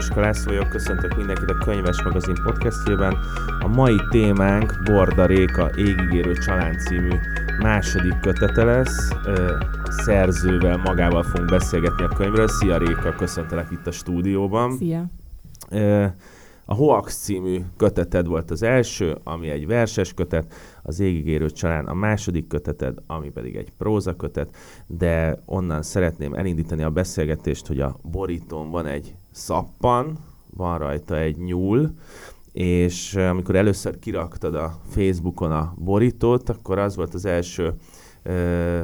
Valuska László vagyok, köszöntök mindenkit a Könyves Magazin podcastjében. A mai témánk Borda Réka Égigérő Család című második kötete lesz. A szerzővel magával fogunk beszélgetni a könyvről. Szia Réka, köszöntelek itt a stúdióban. Szia. A Hoax című köteted volt az első, ami egy verses kötet, az Égigérő család a második köteted, ami pedig egy próza kötet, de onnan szeretném elindítani a beszélgetést, hogy a borítón van egy szappan, van rajta egy nyúl, és amikor először kiraktad a Facebookon a borítót, akkor az volt az első ö,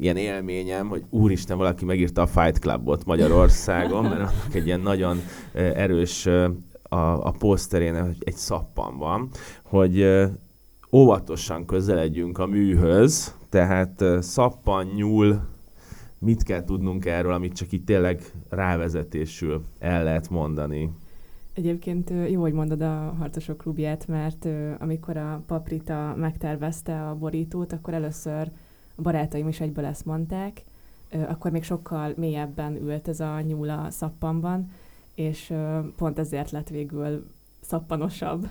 ilyen élményem, hogy úristen, valaki megírta a Fight Clubot Magyarországon, mert annak egy ilyen nagyon erős a, a poszterén egy szappan van, hogy óvatosan közeledjünk a műhöz, tehát szappan, nyúl, mit kell tudnunk erről, amit csak itt tényleg rávezetésül el lehet mondani. Egyébként jó, hogy mondod a Harcosok klubját, mert amikor a Paprita megtervezte a borítót, akkor először a barátaim is egyből ezt mondták, akkor még sokkal mélyebben ült ez a nyúl a szappanban, és pont ezért lett végül szappanosabb,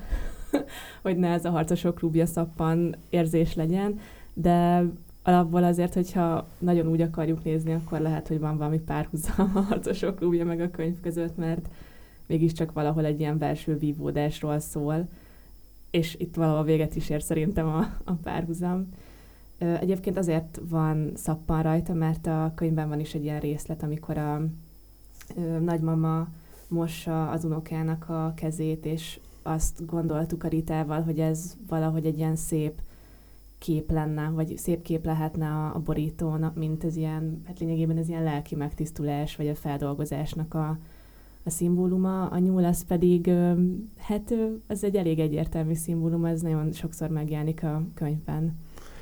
hogy ne ez a harcosok klubja szappan érzés legyen, de alapból azért, hogyha nagyon úgy akarjuk nézni, akkor lehet, hogy van valami párhuzam a harcosok klubja meg a könyv között, mert mégiscsak valahol egy ilyen belső vívódásról szól, és itt valahol véget is ér szerintem a, a párhuzam. Egyébként azért van szappan rajta, mert a könyvben van is egy ilyen részlet, amikor a nagymama mossa az unokának a kezét, és azt gondoltuk a Ritával, hogy ez valahogy egy ilyen szép kép lenne, vagy szép kép lehetne a, a borítón, mint ez ilyen, hát lényegében ez ilyen lelki megtisztulás, vagy a feldolgozásnak a, a szimbóluma. A nyúl az pedig, hát az egy elég egyértelmű szimbólum, ez nagyon sokszor megjelenik a könyvben.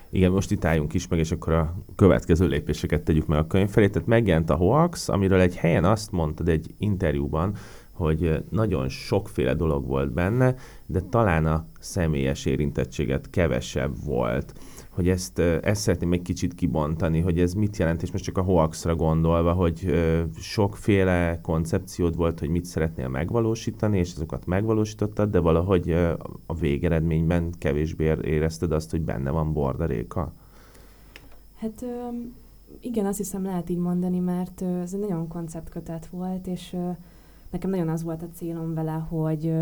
Igen, most itt álljunk is meg, és akkor a következő lépéseket tegyük meg a könyv felé. Tehát megjelent a Hoax, amiről egy helyen azt mondtad egy interjúban, hogy nagyon sokféle dolog volt benne, de talán a személyes érintettséget kevesebb volt hogy ezt, ezt szeretném egy kicsit kibontani, hogy ez mit jelent, és most csak a hoaxra gondolva, hogy sokféle koncepciód volt, hogy mit szeretnél megvalósítani, és azokat megvalósítottad, de valahogy a végeredményben kevésbé érezted azt, hogy benne van bordaréka? Hát igen, azt hiszem lehet így mondani, mert ez egy nagyon konceptkötet volt, és nekem nagyon az volt a célom vele, hogy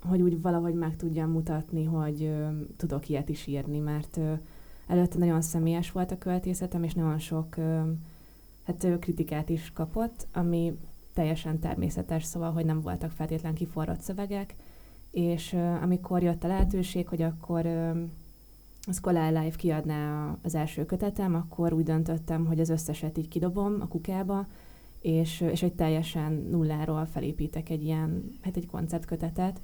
hogy úgy valahogy meg tudjam mutatni, hogy tudok ilyet is írni, mert előtte nagyon személyes volt a költészetem, és nagyon sok hát, ö, kritikát is kapott, ami teljesen természetes, szóval, hogy nem voltak feltétlen kiforrott szövegek, és amikor jött a lehetőség, hogy akkor ö, a Scholar Life kiadná az első kötetem, akkor úgy döntöttem, hogy az összeset így kidobom a kukába, és, és egy teljesen nulláról felépítek egy ilyen, hát egy konceptkötetet,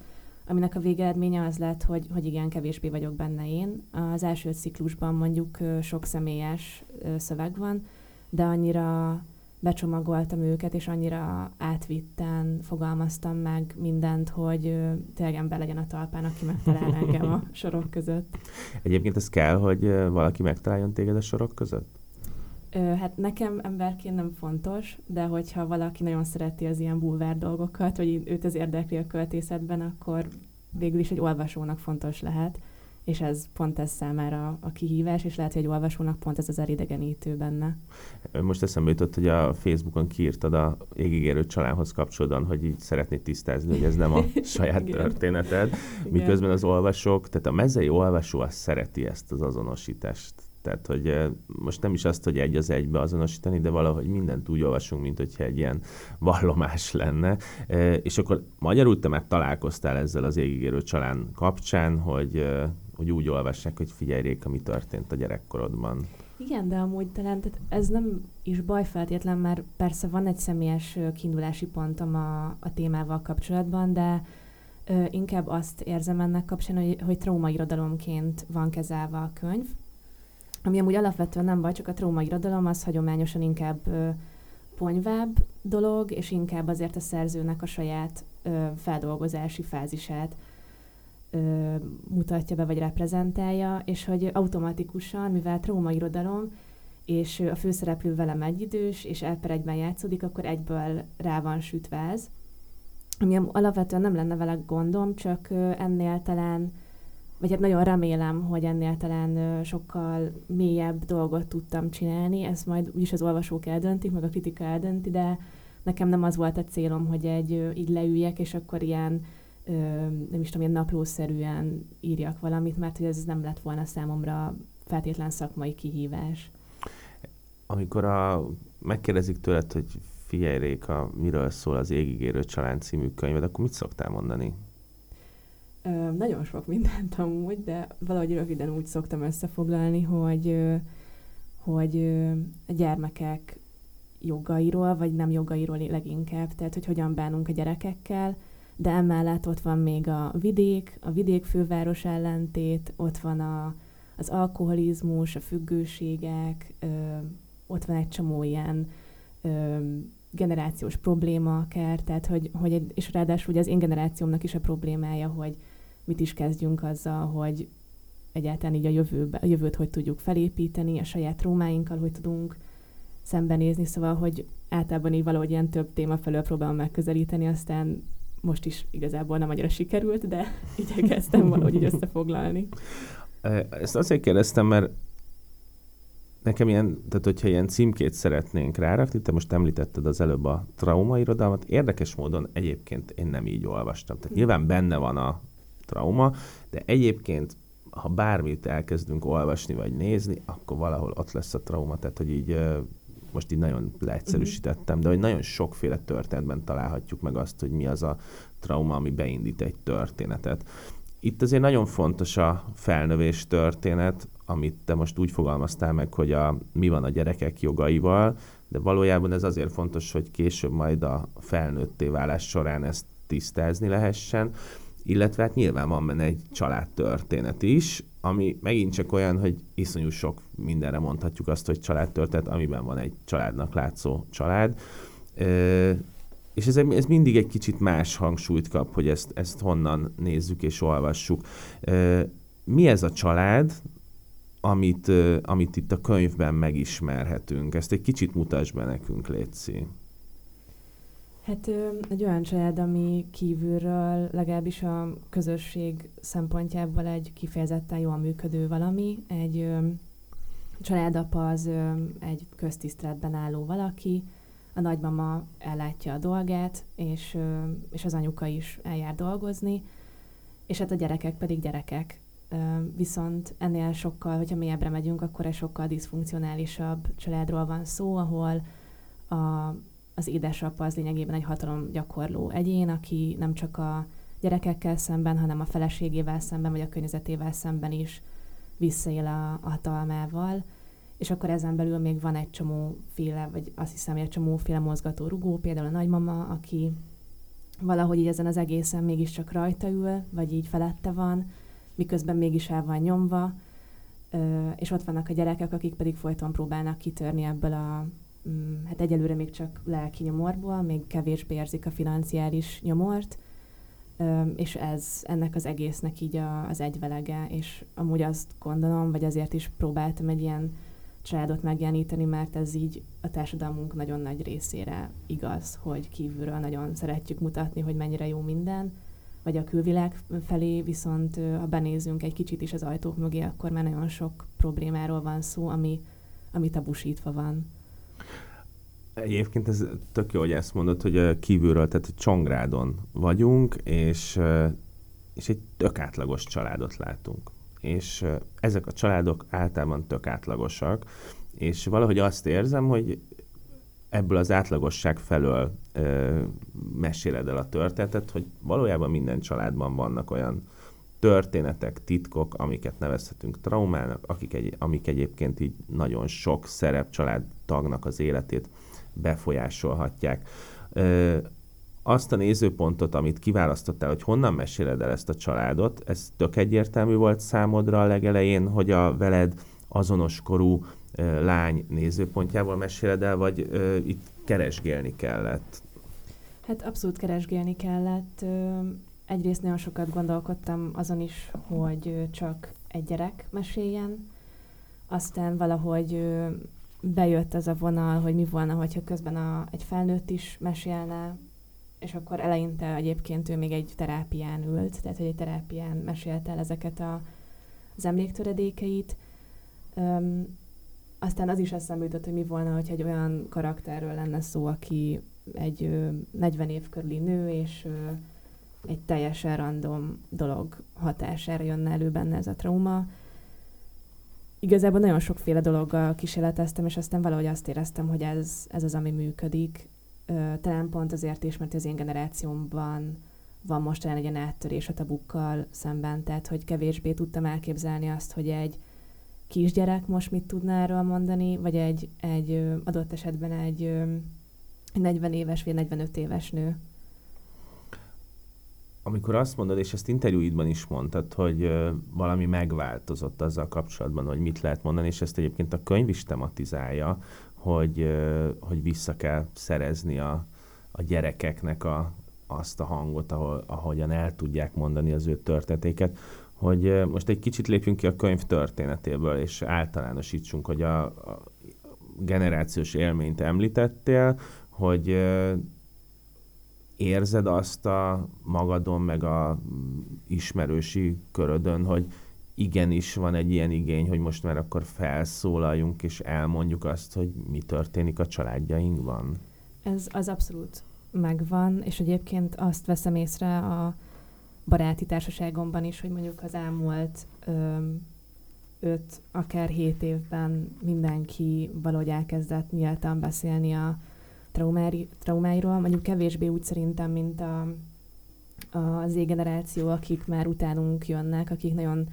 aminek a végeredménye az lett, hogy, hogy igen, kevésbé vagyok benne én. Az első ciklusban mondjuk sok személyes szöveg van, de annyira becsomagoltam őket, és annyira átvitten fogalmaztam meg mindent, hogy tényleg ember legyen a talpán, aki megtalál engem a sorok között. Egyébként ez kell, hogy valaki megtaláljon téged a sorok között? Hát nekem emberként nem fontos, de hogyha valaki nagyon szereti az ilyen bulvár dolgokat, vagy őt az érdekli a költészetben, akkor végül is egy olvasónak fontos lehet, és ez pont ez számára a kihívás, és lehet, hogy egy olvasónak pont ez az elidegenítő benne. Most eszembe jutott, hogy a Facebookon kiírtad a égigérő családhoz kapcsolódóan, hogy így szeretnéd tisztázni, hogy ez nem a saját történeted, miközben az olvasók, tehát a mezei olvasó azt szereti ezt az azonosítást tehát, hogy eh, most nem is azt, hogy egy az egybe azonosítani, de valahogy mindent úgy olvasunk, mint hogyha egy ilyen vallomás lenne. Eh, és akkor magyarul te már találkoztál ezzel az égigérő csalán kapcsán, hogy, eh, hogy úgy olvassák, hogy figyelj Réka, mi történt a gyerekkorodban. Igen, de amúgy talán tehát ez nem is baj feltétlen, mert persze van egy személyes kiindulási pontom a, a témával kapcsolatban, de ö, inkább azt érzem ennek kapcsán, hogy, hogy traumairodalomként van kezelve a könyv, ami amúgy alapvetően nem baj, csak a trómairodalom az hagyományosan inkább ö, ponyvább dolog, és inkább azért a szerzőnek a saját ö, feldolgozási fázisát ö, mutatja be, vagy reprezentálja, és hogy automatikusan, mivel trómairodalom, és a főszereplő velem egyidős, és el per egyben játszódik, akkor egyből rá van sütve ez. Ami alapvetően nem lenne vele gondom, csak ennél talán vagy hát nagyon remélem, hogy ennél talán sokkal mélyebb dolgot tudtam csinálni, ezt majd úgyis az olvasók eldöntik, meg a kritika eldönti, de nekem nem az volt a célom, hogy egy így leüljek, és akkor ilyen nem is tudom, ilyen naplószerűen írjak valamit, mert hogy ez nem lett volna számomra feltétlen szakmai kihívás. Amikor a, megkérdezik tőled, hogy figyelj Réka, miről szól az Égigérő család című könyved, akkor mit szoktál mondani? Nagyon sok mindent amúgy, de valahogy röviden úgy szoktam összefoglalni, hogy, hogy a gyermekek jogairól, vagy nem jogairól leginkább, tehát hogy hogyan bánunk a gyerekekkel, de emellett ott van még a vidék, a vidék főváros ellentét, ott van a, az alkoholizmus, a függőségek, ö, ott van egy csomó ilyen ö, generációs probléma akár, tehát hogy, hogy és ráadásul ugye az én generációmnak is a problémája, hogy mit is kezdjünk azzal, hogy egyáltalán így a, jövőbe, a jövőt hogy tudjuk felépíteni, a saját trómáinkkal hogy tudunk szembenézni, szóval, hogy általában így valahogy ilyen több téma felől próbálom megközelíteni, aztán most is igazából nem annyira sikerült, de igyekeztem valahogy így összefoglalni. Ezt azért kérdeztem, mert nekem ilyen, tehát hogyha ilyen címkét szeretnénk rárakni, te most említetted az előbb a traumairodalmat, érdekes módon egyébként én nem így olvastam. Tehát nyilván benne van a trauma, de egyébként ha bármit elkezdünk olvasni vagy nézni, akkor valahol ott lesz a trauma, tehát hogy így most így nagyon leegyszerűsítettem, de hogy nagyon sokféle történetben találhatjuk meg azt, hogy mi az a trauma, ami beindít egy történetet. Itt azért nagyon fontos a felnövés történet, amit te most úgy fogalmaztál meg, hogy a, mi van a gyerekek jogaival, de valójában ez azért fontos, hogy később majd a felnőtté válás során ezt tisztázni lehessen, illetve hát nyilván van benne egy családtörténet is, ami megint csak olyan, hogy iszonyú sok mindenre mondhatjuk azt, hogy családtörténet, amiben van egy családnak látszó család. És ez, ez mindig egy kicsit más hangsúlyt kap, hogy ezt, ezt honnan nézzük és olvassuk. Mi ez a család, amit, amit itt a könyvben megismerhetünk? Ezt egy kicsit mutasd be nekünk, Léci. Hát egy olyan család, ami kívülről legalábbis a közösség szempontjából egy kifejezetten jól működő valami. Egy családapa az egy köztiszteletben álló valaki, a nagymama ellátja a dolgát, és, és az anyuka is eljár dolgozni, és hát a gyerekek pedig gyerekek. Viszont ennél sokkal, hogyha mélyebbre megyünk, akkor egy sokkal diszfunkcionálisabb családról van szó, ahol a az édesapa az lényegében egy hatalomgyakorló egyén, aki nem csak a gyerekekkel szemben, hanem a feleségével szemben, vagy a környezetével szemben is visszaél a, a hatalmával. És akkor ezen belül még van egy csomó féle, vagy azt hiszem, egy csomó féle mozgató rugó, például a nagymama, aki valahogy így ezen az egészen mégiscsak rajta ül, vagy így felette van, miközben mégis el van nyomva, és ott vannak a gyerekek, akik pedig folyton próbálnak kitörni ebből a hát egyelőre még csak lelki nyomorból, még kevésbé érzik a financiális nyomort, és ez ennek az egésznek így a, az egyvelege, és amúgy azt gondolom, vagy azért is próbáltam egy ilyen családot megjeleníteni, mert ez így a társadalmunk nagyon nagy részére igaz, hogy kívülről nagyon szeretjük mutatni, hogy mennyire jó minden, vagy a külvilág felé, viszont ha benézünk egy kicsit is az ajtók mögé, akkor már nagyon sok problémáról van szó, ami, ami tabusítva van. Egyébként ez tök jó, hogy ezt mondod, hogy kívülről, tehát Csongrádon vagyunk, és, és egy tök átlagos családot látunk. És ezek a családok általában tök átlagosak, és valahogy azt érzem, hogy ebből az átlagosság felől ö, meséled el a történetet, hogy valójában minden családban vannak olyan történetek, titkok, amiket nevezhetünk traumának, akik egy, amik egyébként így nagyon sok szerep családtagnak az életét befolyásolhatják. Ö, azt a nézőpontot, amit kiválasztottál, hogy honnan meséled el ezt a családot, ez tök egyértelmű volt számodra a legelején, hogy a veled azonos korú ö, lány nézőpontjából meséled el, vagy ö, itt keresgélni kellett? Hát abszolút keresgélni kellett. Egyrészt nagyon sokat gondolkodtam azon is, hogy csak egy gyerek meséljen, aztán valahogy bejött ez a vonal, hogy mi volna, hogyha közben a, egy felnőtt is mesélne, és akkor eleinte egyébként ő még egy terápián ült, tehát hogy egy terápián mesélte el ezeket a, az emléktöredékeit. Um, aztán az is eszembe jutott, hogy mi volna, hogy egy olyan karakterről lenne szó, aki egy ö, 40 év körüli nő, és ö, egy teljesen random dolog hatására jönne elő benne ez a trauma. Igazából nagyon sokféle dologgal kísérleteztem, és aztán valahogy azt éreztem, hogy ez, ez az, ami működik. Ö, talán pont azért is, mert az én generációmban van most egy ilyen áttörés a tabukkal szemben, tehát hogy kevésbé tudtam elképzelni azt, hogy egy kisgyerek most mit tudná erről mondani, vagy egy, egy adott esetben egy 40 éves vagy 45 éves nő. Amikor azt mondod, és ezt interjúidban is mondtad, hogy valami megváltozott azzal kapcsolatban, hogy mit lehet mondani, és ezt egyébként a könyv is tematizálja, hogy, hogy vissza kell szerezni a, a gyerekeknek a, azt a hangot, ahol, ahogyan el tudják mondani az ő történetéket hogy most egy kicsit lépjünk ki a könyv történetéből, és általánosítsunk, hogy a, a generációs élményt említettél, hogy érzed azt a magadon, meg a ismerősi körödön, hogy igenis van egy ilyen igény, hogy most már akkor felszólaljunk, és elmondjuk azt, hogy mi történik a családjainkban? Ez az abszolút megvan, és egyébként azt veszem észre a baráti társaságomban is, hogy mondjuk az elmúlt öm, öt, akár hét évben mindenki valahogy elkezdett nyíltan beszélni a traumári, traumáiról, mondjuk kevésbé úgy szerintem, mint a, a Z generáció, akik már utánunk jönnek, akik nagyon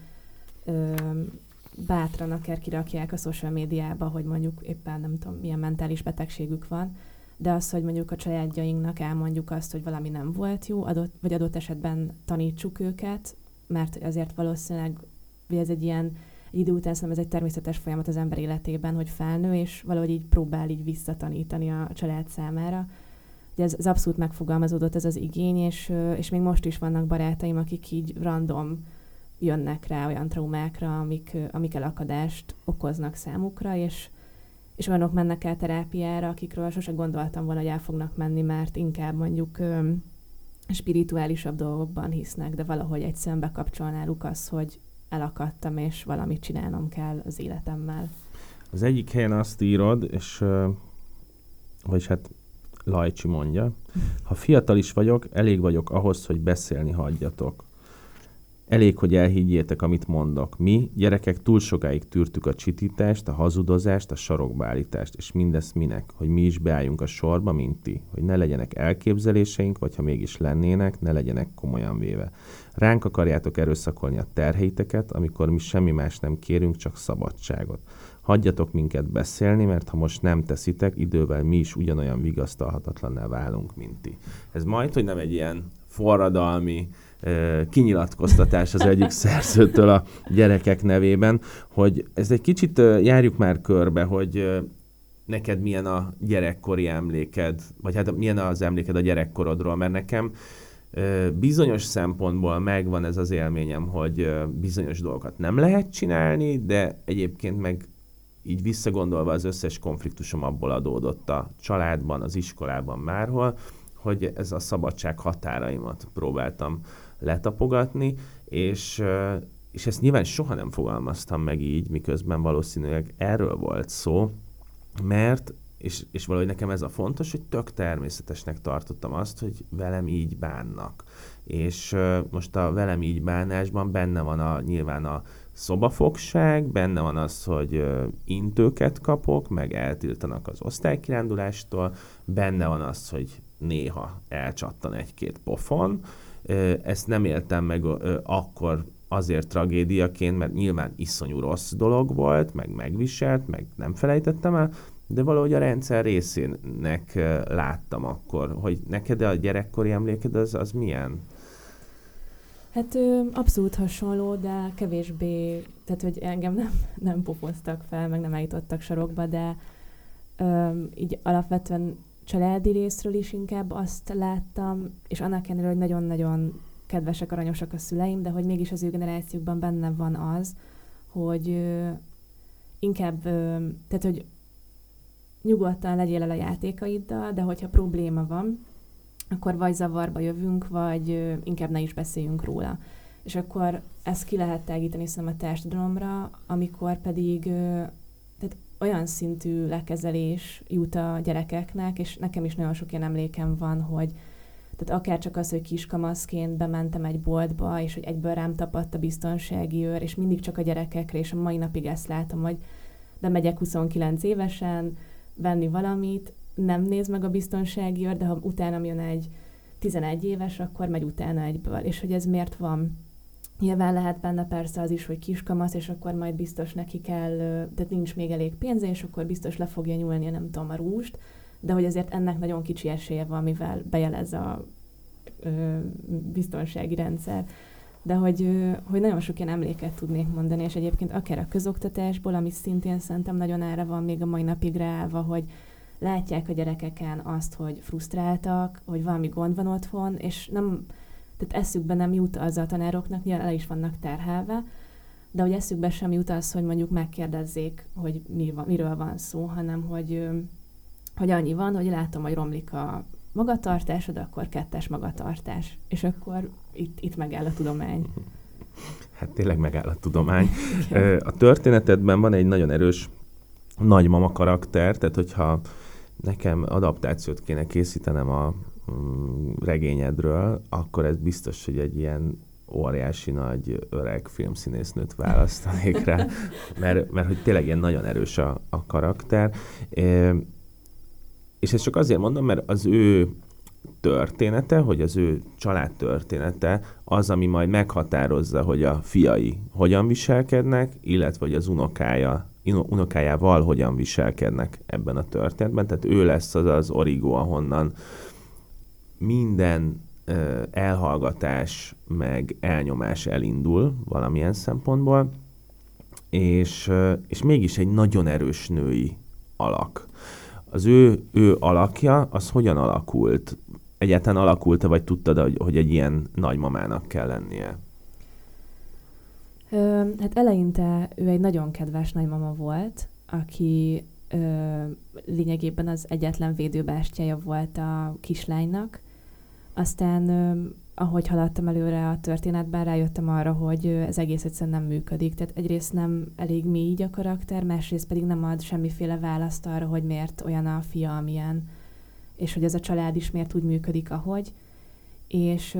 öm, bátran akár kirakják a social médiába, hogy mondjuk éppen nem tudom, milyen mentális betegségük van, de az, hogy mondjuk a családjainknak elmondjuk azt, hogy valami nem volt jó, adott, vagy adott esetben tanítsuk őket, mert azért valószínűleg, hogy ez egy ilyen egy idő után szerintem ez egy természetes folyamat az ember életében, hogy felnő, és valahogy így próbál így visszatanítani a család számára. Ugye ez, ez abszolút megfogalmazódott ez az igény, és, és még most is vannak barátaim, akik így random jönnek rá olyan traumákra, amik, amik elakadást okoznak számukra, és, és olyanok mennek el terápiára, akikről sose gondoltam volna, hogy el fognak menni, mert inkább mondjuk spirituálisabb dolgokban hisznek, de valahogy egyszerűen bekapcsol náluk az, hogy elakadtam, és valamit csinálnom kell az életemmel. Az egyik helyen azt írod, és vagyis hát Lajcsi mondja, ha fiatal is vagyok, elég vagyok ahhoz, hogy beszélni hagyjatok. Elég, hogy elhiggyétek, amit mondok. Mi, gyerekek, túl sokáig tűrtük a csitítást, a hazudozást, a sarokbeállítást, és mindezt minek? Hogy mi is beálljunk a sorba, mint ti. Hogy ne legyenek elképzeléseink, vagy ha mégis lennének, ne legyenek komolyan véve. Ránk akarjátok erőszakolni a terheiteket, amikor mi semmi más nem kérünk, csak szabadságot. Hagyjatok minket beszélni, mert ha most nem teszitek, idővel mi is ugyanolyan vigasztalhatatlanná válunk, mint ti. Ez majd, hogy nem egy ilyen forradalmi, kinyilatkoztatás az egyik szerzőtől a gyerekek nevében, hogy ez egy kicsit járjuk már körbe, hogy neked milyen a gyerekkori emléked, vagy hát milyen az emléked a gyerekkorodról, mert nekem bizonyos szempontból megvan ez az élményem, hogy bizonyos dolgokat nem lehet csinálni, de egyébként meg így visszagondolva az összes konfliktusom abból adódott a családban, az iskolában márhol, hogy ez a szabadság határaimat próbáltam letapogatni, és, és ezt nyilván soha nem fogalmaztam meg így, miközben valószínűleg erről volt szó, mert, és, és valahogy nekem ez a fontos, hogy tök természetesnek tartottam azt, hogy velem így bánnak. És most a velem így bánásban benne van a, nyilván a szobafogság, benne van az, hogy intőket kapok, meg eltiltanak az osztálykirándulástól, benne van az, hogy néha elcsattan egy-két pofon, ezt nem éltem meg akkor azért tragédiaként, mert nyilván iszonyú rossz dolog volt, meg megviselt, meg nem felejtettem el, de valahogy a rendszer részének láttam akkor, hogy neked a gyerekkori emléked az, az milyen? Hát abszolút hasonló, de kevésbé, tehát hogy engem nem, nem pofoztak fel, meg nem állítottak sarokba, de ö, így alapvetően családi részről is inkább azt láttam, és annak ellenére, hogy nagyon-nagyon kedvesek, aranyosak a szüleim, de hogy mégis az ő generációkban benne van az, hogy ö, inkább, ö, tehát hogy nyugodtan legyél el a játékaiddal, de hogyha probléma van, akkor vagy zavarba jövünk, vagy inkább ne is beszéljünk róla. És akkor ezt ki lehet tágítani szerintem a társadalomra, amikor pedig olyan szintű lekezelés jut a gyerekeknek, és nekem is nagyon sok ilyen emlékem van, hogy tehát akár csak az, hogy kiskamaszként bementem egy boltba, és hogy egyből rám tapadt a biztonsági őr, és mindig csak a gyerekekre, és a mai napig ezt látom, hogy bemegyek 29 évesen, venni valamit, nem néz meg a biztonsági őr, de ha utána jön egy 11 éves, akkor megy utána egyből. És hogy ez miért van? Nyilván lehet benne persze az is, hogy kiskamasz, és akkor majd biztos neki kell, tehát nincs még elég pénze, és akkor biztos le fogja nyúlni, nem tudom, a rúst, de hogy azért ennek nagyon kicsi esélye van, mivel bejelez a ö, biztonsági rendszer. De hogy, ö, hogy nagyon sok ilyen emléket tudnék mondani, és egyébként akár a közoktatásból, ami szintén szerintem nagyon ára van még a mai napig ráállva, hogy látják a gyerekeken azt, hogy frusztráltak, hogy valami gond van otthon, és nem, tehát eszükbe nem jut az a tanároknak, nyilván el is vannak terhelve, de hogy eszükbe sem jut az, hogy mondjuk megkérdezzék, hogy mi van, miről van szó, hanem hogy, hogy annyi van, hogy látom, hogy romlik a magatartásod, akkor kettes magatartás. És akkor itt, itt megáll a tudomány. Hát tényleg megáll a tudomány. a történetedben van egy nagyon erős nagymama karakter, tehát hogyha nekem adaptációt kéne készítenem a regényedről, akkor ez biztos, hogy egy ilyen óriási nagy öreg filmszínésznőt választanék rá, mert, mert hogy tényleg ilyen nagyon erős a, a karakter. É, és ezt csak azért mondom, mert az ő története, hogy az ő család története az, ami majd meghatározza, hogy a fiai hogyan viselkednek, illetve hogy az unokája unokájával hogyan viselkednek ebben a történetben. Tehát ő lesz az az origó, ahonnan minden elhallgatás meg elnyomás elindul valamilyen szempontból, és, és mégis egy nagyon erős női alak. Az ő, ő alakja, az hogyan alakult? Egyáltalán alakult-e, vagy tudtad, hogy, hogy egy ilyen nagymamának kell lennie? Ö, hát eleinte ő egy nagyon kedves nagymama volt, aki ö, lényegében az egyetlen védőbástyája volt a kislánynak. Aztán, ahogy haladtam előre a történetben, rájöttem arra, hogy ez egész egyszerűen nem működik. Tehát egyrészt nem elég mély a karakter, másrészt pedig nem ad semmiféle választ arra, hogy miért olyan a fia, amilyen, és hogy ez a család is miért úgy működik, ahogy. És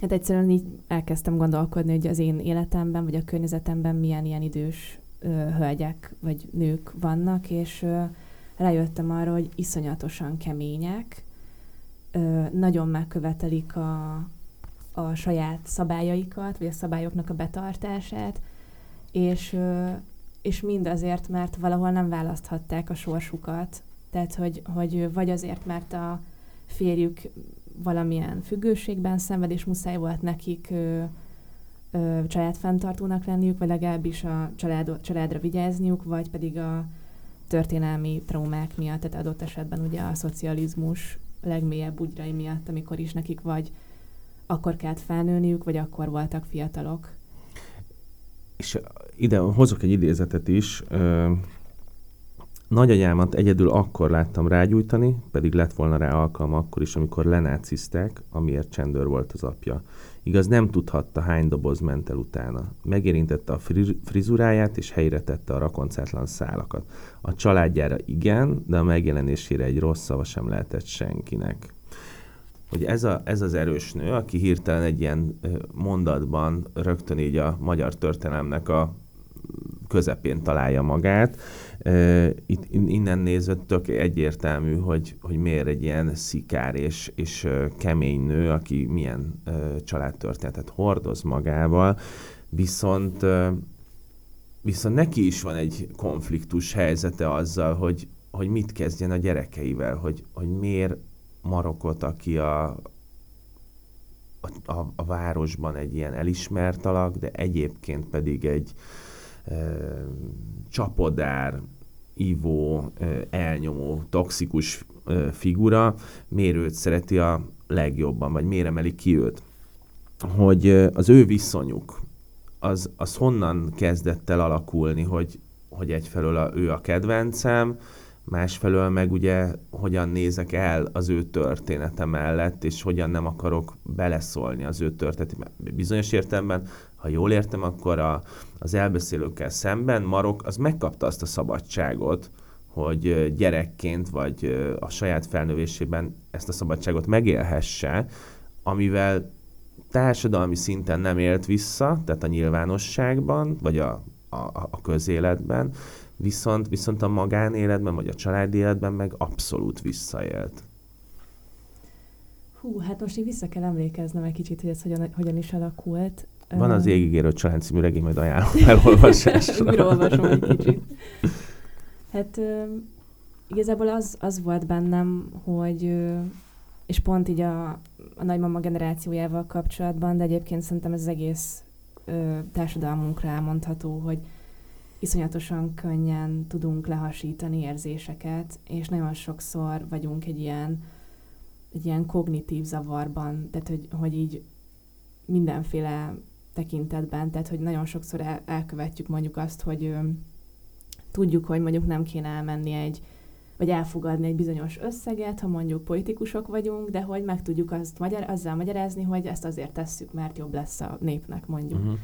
Hát egyszerűen így elkezdtem gondolkodni, hogy az én életemben, vagy a környezetemben milyen ilyen idős ö, hölgyek, vagy nők vannak, és ö, rájöttem arra, hogy iszonyatosan kemények, ö, nagyon megkövetelik a, a saját szabályaikat, vagy a szabályoknak a betartását, és, ö, és mind azért, mert valahol nem választhatták a sorsukat. Tehát, hogy, hogy vagy azért, mert a férjük valamilyen függőségben szenved, és muszáj volt nekik ö, ö, családfenntartónak lenniük, vagy legalábbis a család, családra vigyázniuk, vagy pedig a történelmi traumák miatt, tehát adott esetben ugye a szocializmus legmélyebb bugyrai miatt, amikor is nekik vagy akkor kellett felnőniük, vagy akkor voltak fiatalok. És ide hozok egy idézetet is. Nagyanyámat egyedül akkor láttam rágyújtani, pedig lett volna rá alkalma akkor is, amikor lenácizták, amiért csendőr volt az apja. Igaz, nem tudhatta, hány doboz ment el utána. Megérintette a frizuráját, és helyre tette a rakoncátlan szálakat. A családjára igen, de a megjelenésére egy rossz szava sem lehetett senkinek. Hogy ez, a, ez az erős nő, aki hirtelen egy ilyen mondatban rögtön így a magyar történelemnek a közepén találja magát, itt innen nézve tök egyértelmű, hogy, hogy miért egy ilyen szikár és, és kemény nő, aki milyen családtörténetet hordoz magával, viszont viszont neki is van egy konfliktus helyzete azzal, hogy, hogy mit kezdjen a gyerekeivel, hogy, hogy miért Marokot, aki a, a, a városban egy ilyen elismert alak, de egyébként pedig egy, csapodár, ivó, elnyomó, toxikus figura, miért őt szereti a legjobban, vagy miért emeli ki őt. Hogy az ő viszonyuk, az, az honnan kezdett el alakulni, hogy, hogy egyfelől a, ő a kedvencem, másfelől meg ugye hogyan nézek el az ő története mellett, és hogyan nem akarok beleszólni az ő történetébe. Bizonyos értelemben, ha jól értem, akkor a, az elbeszélőkkel szemben Marok az megkapta azt a szabadságot, hogy gyerekként vagy a saját felnövésében ezt a szabadságot megélhesse, amivel társadalmi szinten nem élt vissza, tehát a nyilvánosságban, vagy a, a, a közéletben, viszont, viszont a magánéletben, vagy a családi életben meg abszolút visszaélt. Hú, hát most így vissza kell emlékeznem egy kicsit, hogy ez hogyan, hogyan is alakult. Van az Égigérő család című regény, majd ajánlom elolvasásra. Újra olvasom egy kicsit. Hát igazából az, az volt bennem, hogy és pont így a, a nagymama generációjával kapcsolatban, de egyébként szerintem ez az egész uh, társadalmunkra elmondható, hogy iszonyatosan könnyen tudunk lehasítani érzéseket, és nagyon sokszor vagyunk egy ilyen, egy ilyen kognitív zavarban, tehát hogy, hogy így mindenféle tekintetben, tehát hogy nagyon sokszor el, elkövetjük mondjuk azt, hogy ö, tudjuk, hogy mondjuk nem kéne elmenni egy, vagy elfogadni egy bizonyos összeget, ha mondjuk politikusok vagyunk, de hogy meg tudjuk azt magyar, azzal magyarázni, hogy ezt azért tesszük, mert jobb lesz a népnek mondjuk. Uh-huh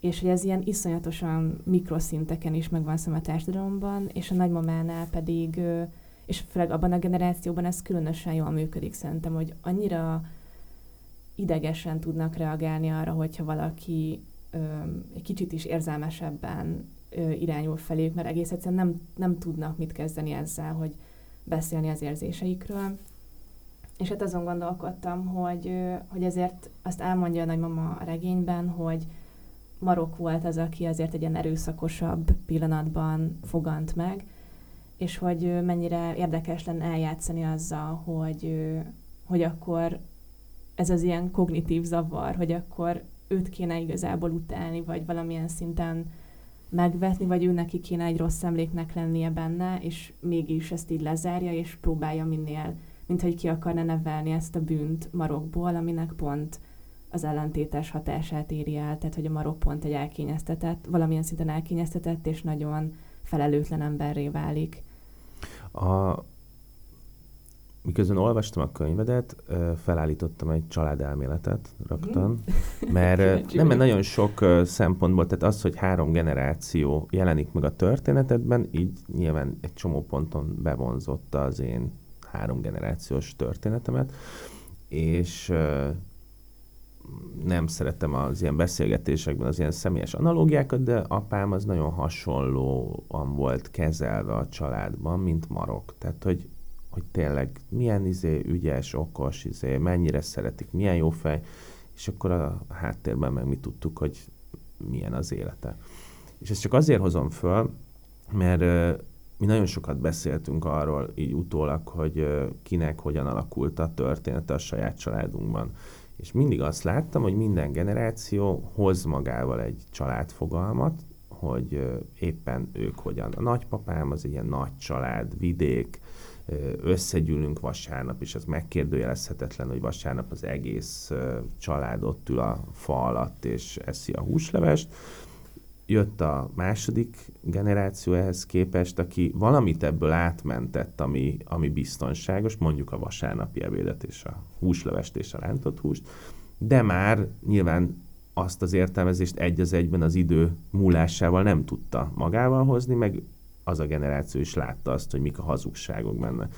és hogy ez ilyen iszonyatosan mikroszinteken is megvan szem a társadalomban, és a nagymamánál pedig, és főleg abban a generációban ez különösen jól működik szerintem, hogy annyira idegesen tudnak reagálni arra, hogyha valaki ö, egy kicsit is érzelmesebben ö, irányul feléjük, mert egész egyszerűen nem, nem tudnak mit kezdeni ezzel, hogy beszélni az érzéseikről. És hát azon gondolkodtam, hogy, hogy ezért azt elmondja a nagymama a regényben, hogy Marok volt az, aki azért egy ilyen erőszakosabb pillanatban fogant meg, és hogy mennyire érdekes lenne eljátszani azzal, hogy, hogy akkor ez az ilyen kognitív zavar, hogy akkor őt kéne igazából utálni, vagy valamilyen szinten megvetni, vagy ő neki kéne egy rossz emléknek lennie benne, és mégis ezt így lezárja, és próbálja minél, mint hogy ki akarna nevelni ezt a bűnt Marokból, aminek pont az ellentétes hatását éri el, tehát hogy a marok pont egy elkényeztetett, valamilyen szinten elkényeztetett és nagyon felelőtlen emberré válik. A, miközben olvastam a könyvedet, felállítottam egy családelméletet rögtön, mm. mert nem, mert nagyon sok szempontból, tehát az, hogy három generáció jelenik meg a történetedben, így nyilván egy csomó ponton bevonzotta az én három generációs történetemet, és nem szeretem az ilyen beszélgetésekben az ilyen személyes analógiákat, de apám az nagyon hasonlóan volt kezelve a családban, mint Marok. Tehát, hogy, hogy tényleg milyen izé, ügyes, okos, izé, mennyire szeretik, milyen jó fej, és akkor a háttérben meg mi tudtuk, hogy milyen az élete. És ezt csak azért hozom föl, mert mi nagyon sokat beszéltünk arról így utólag, hogy kinek hogyan alakult a története a saját családunkban és mindig azt láttam, hogy minden generáció hoz magával egy családfogalmat, hogy éppen ők hogyan. A nagypapám az ilyen nagy család, vidék, összegyűlünk vasárnap, és az megkérdőjelezhetetlen, hogy vasárnap az egész család ott ül a fa alatt, és eszi a húslevest. Jött a második generáció ehhez képest, aki valamit ebből átmentett, ami, ami biztonságos, mondjuk a vasárnapi ebédet és a húslevest és a rántott húst, de már nyilván azt az értelmezést egy az egyben az idő múlásával nem tudta magával hozni, meg az a generáció is látta azt, hogy mik a hazugságok benne.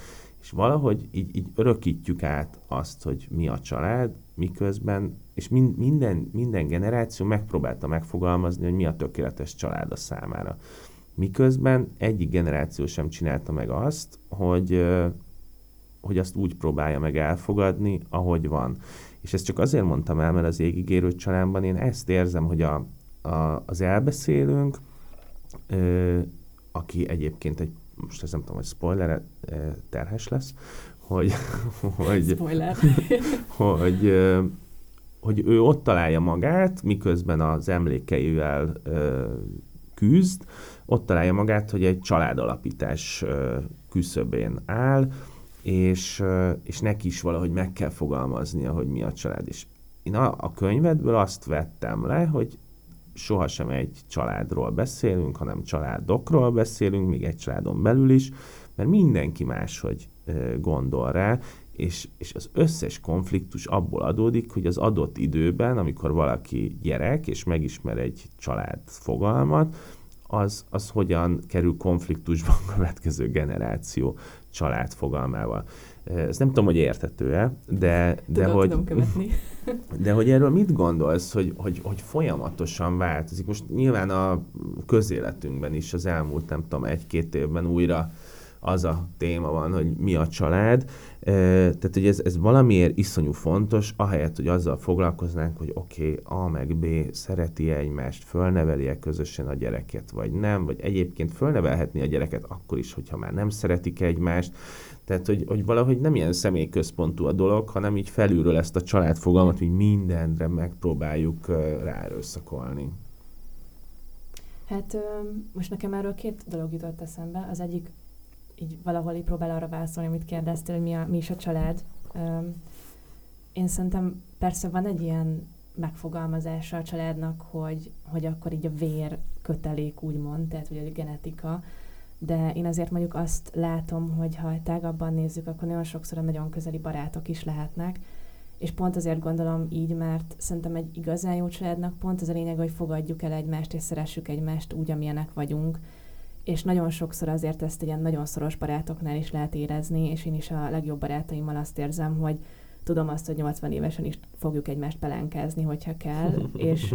És valahogy így, így örökítjük át azt, hogy mi a család, miközben, és min, minden, minden generáció megpróbálta megfogalmazni, hogy mi a tökéletes család a számára. Miközben egyik generáció sem csinálta meg azt, hogy, hogy azt úgy próbálja meg elfogadni, ahogy van. És ezt csak azért mondtam el, mert az égigérő családban én ezt érzem, hogy a, a, az elbeszélőnk, ö, aki egyébként egy, most ez nem tudom, hogy spoiler terhes lesz, hogy, hogy, Spoiler. hogy, hogy ő ott találja magát, miközben az emlékeivel küzd, ott találja magát, hogy egy családalapítás küszöbén áll, és, és neki is valahogy meg kell fogalmaznia, hogy mi a család. És én a, a könyvedből azt vettem le, hogy sohasem egy családról beszélünk, hanem családokról beszélünk, még egy családon belül is, mert mindenki máshogy gondol rá, és, és az összes konfliktus abból adódik, hogy az adott időben, amikor valaki gyerek, és megismer egy család fogalmat, az, az hogyan kerül konfliktusban a következő generáció család fogalmával. Ezt nem tudom, hogy értető-e, de, de, tudom, hogy, tudom de hogy erről mit gondolsz, hogy, hogy, hogy folyamatosan változik? Most nyilván a közéletünkben is az elmúlt, nem tudom, egy-két évben újra az a téma van, hogy mi a család. Tehát, hogy ez, ez valamiért iszonyú fontos, ahelyett, hogy azzal foglalkoznánk, hogy oké, okay, A meg B szereti egymást, fölneveli-e közösen a gyereket, vagy nem, vagy egyébként fölnevelhetni a gyereket akkor is, hogyha már nem szeretik egymást. Tehát, hogy, hogy valahogy nem ilyen személyközpontú a dolog, hanem így felülről ezt a családfogalmat, hogy mindenre megpróbáljuk ráerőszakolni. Hát most nekem erről két dolog jutott eszembe. Az egyik így valahol így próbál arra válaszolni, amit kérdeztél, hogy mi, a, mi is a család. Én szerintem persze van egy ilyen megfogalmazása a családnak, hogy, hogy akkor így a vér kötelék úgymond, tehát hogy a genetika, de én azért mondjuk azt látom, hogy ha tágabban nézzük, akkor nagyon sokszor a nagyon közeli barátok is lehetnek, és pont azért gondolom így, mert szerintem egy igazán jó családnak pont az a lényeg, hogy fogadjuk el egymást, és szeressük egymást úgy, amilyenek vagyunk, és nagyon sokszor azért ezt ilyen nagyon szoros barátoknál is lehet érezni, és én is a legjobb barátaimmal azt érzem, hogy tudom azt, hogy 80 évesen is fogjuk egymást pelenkázni, hogyha kell, és,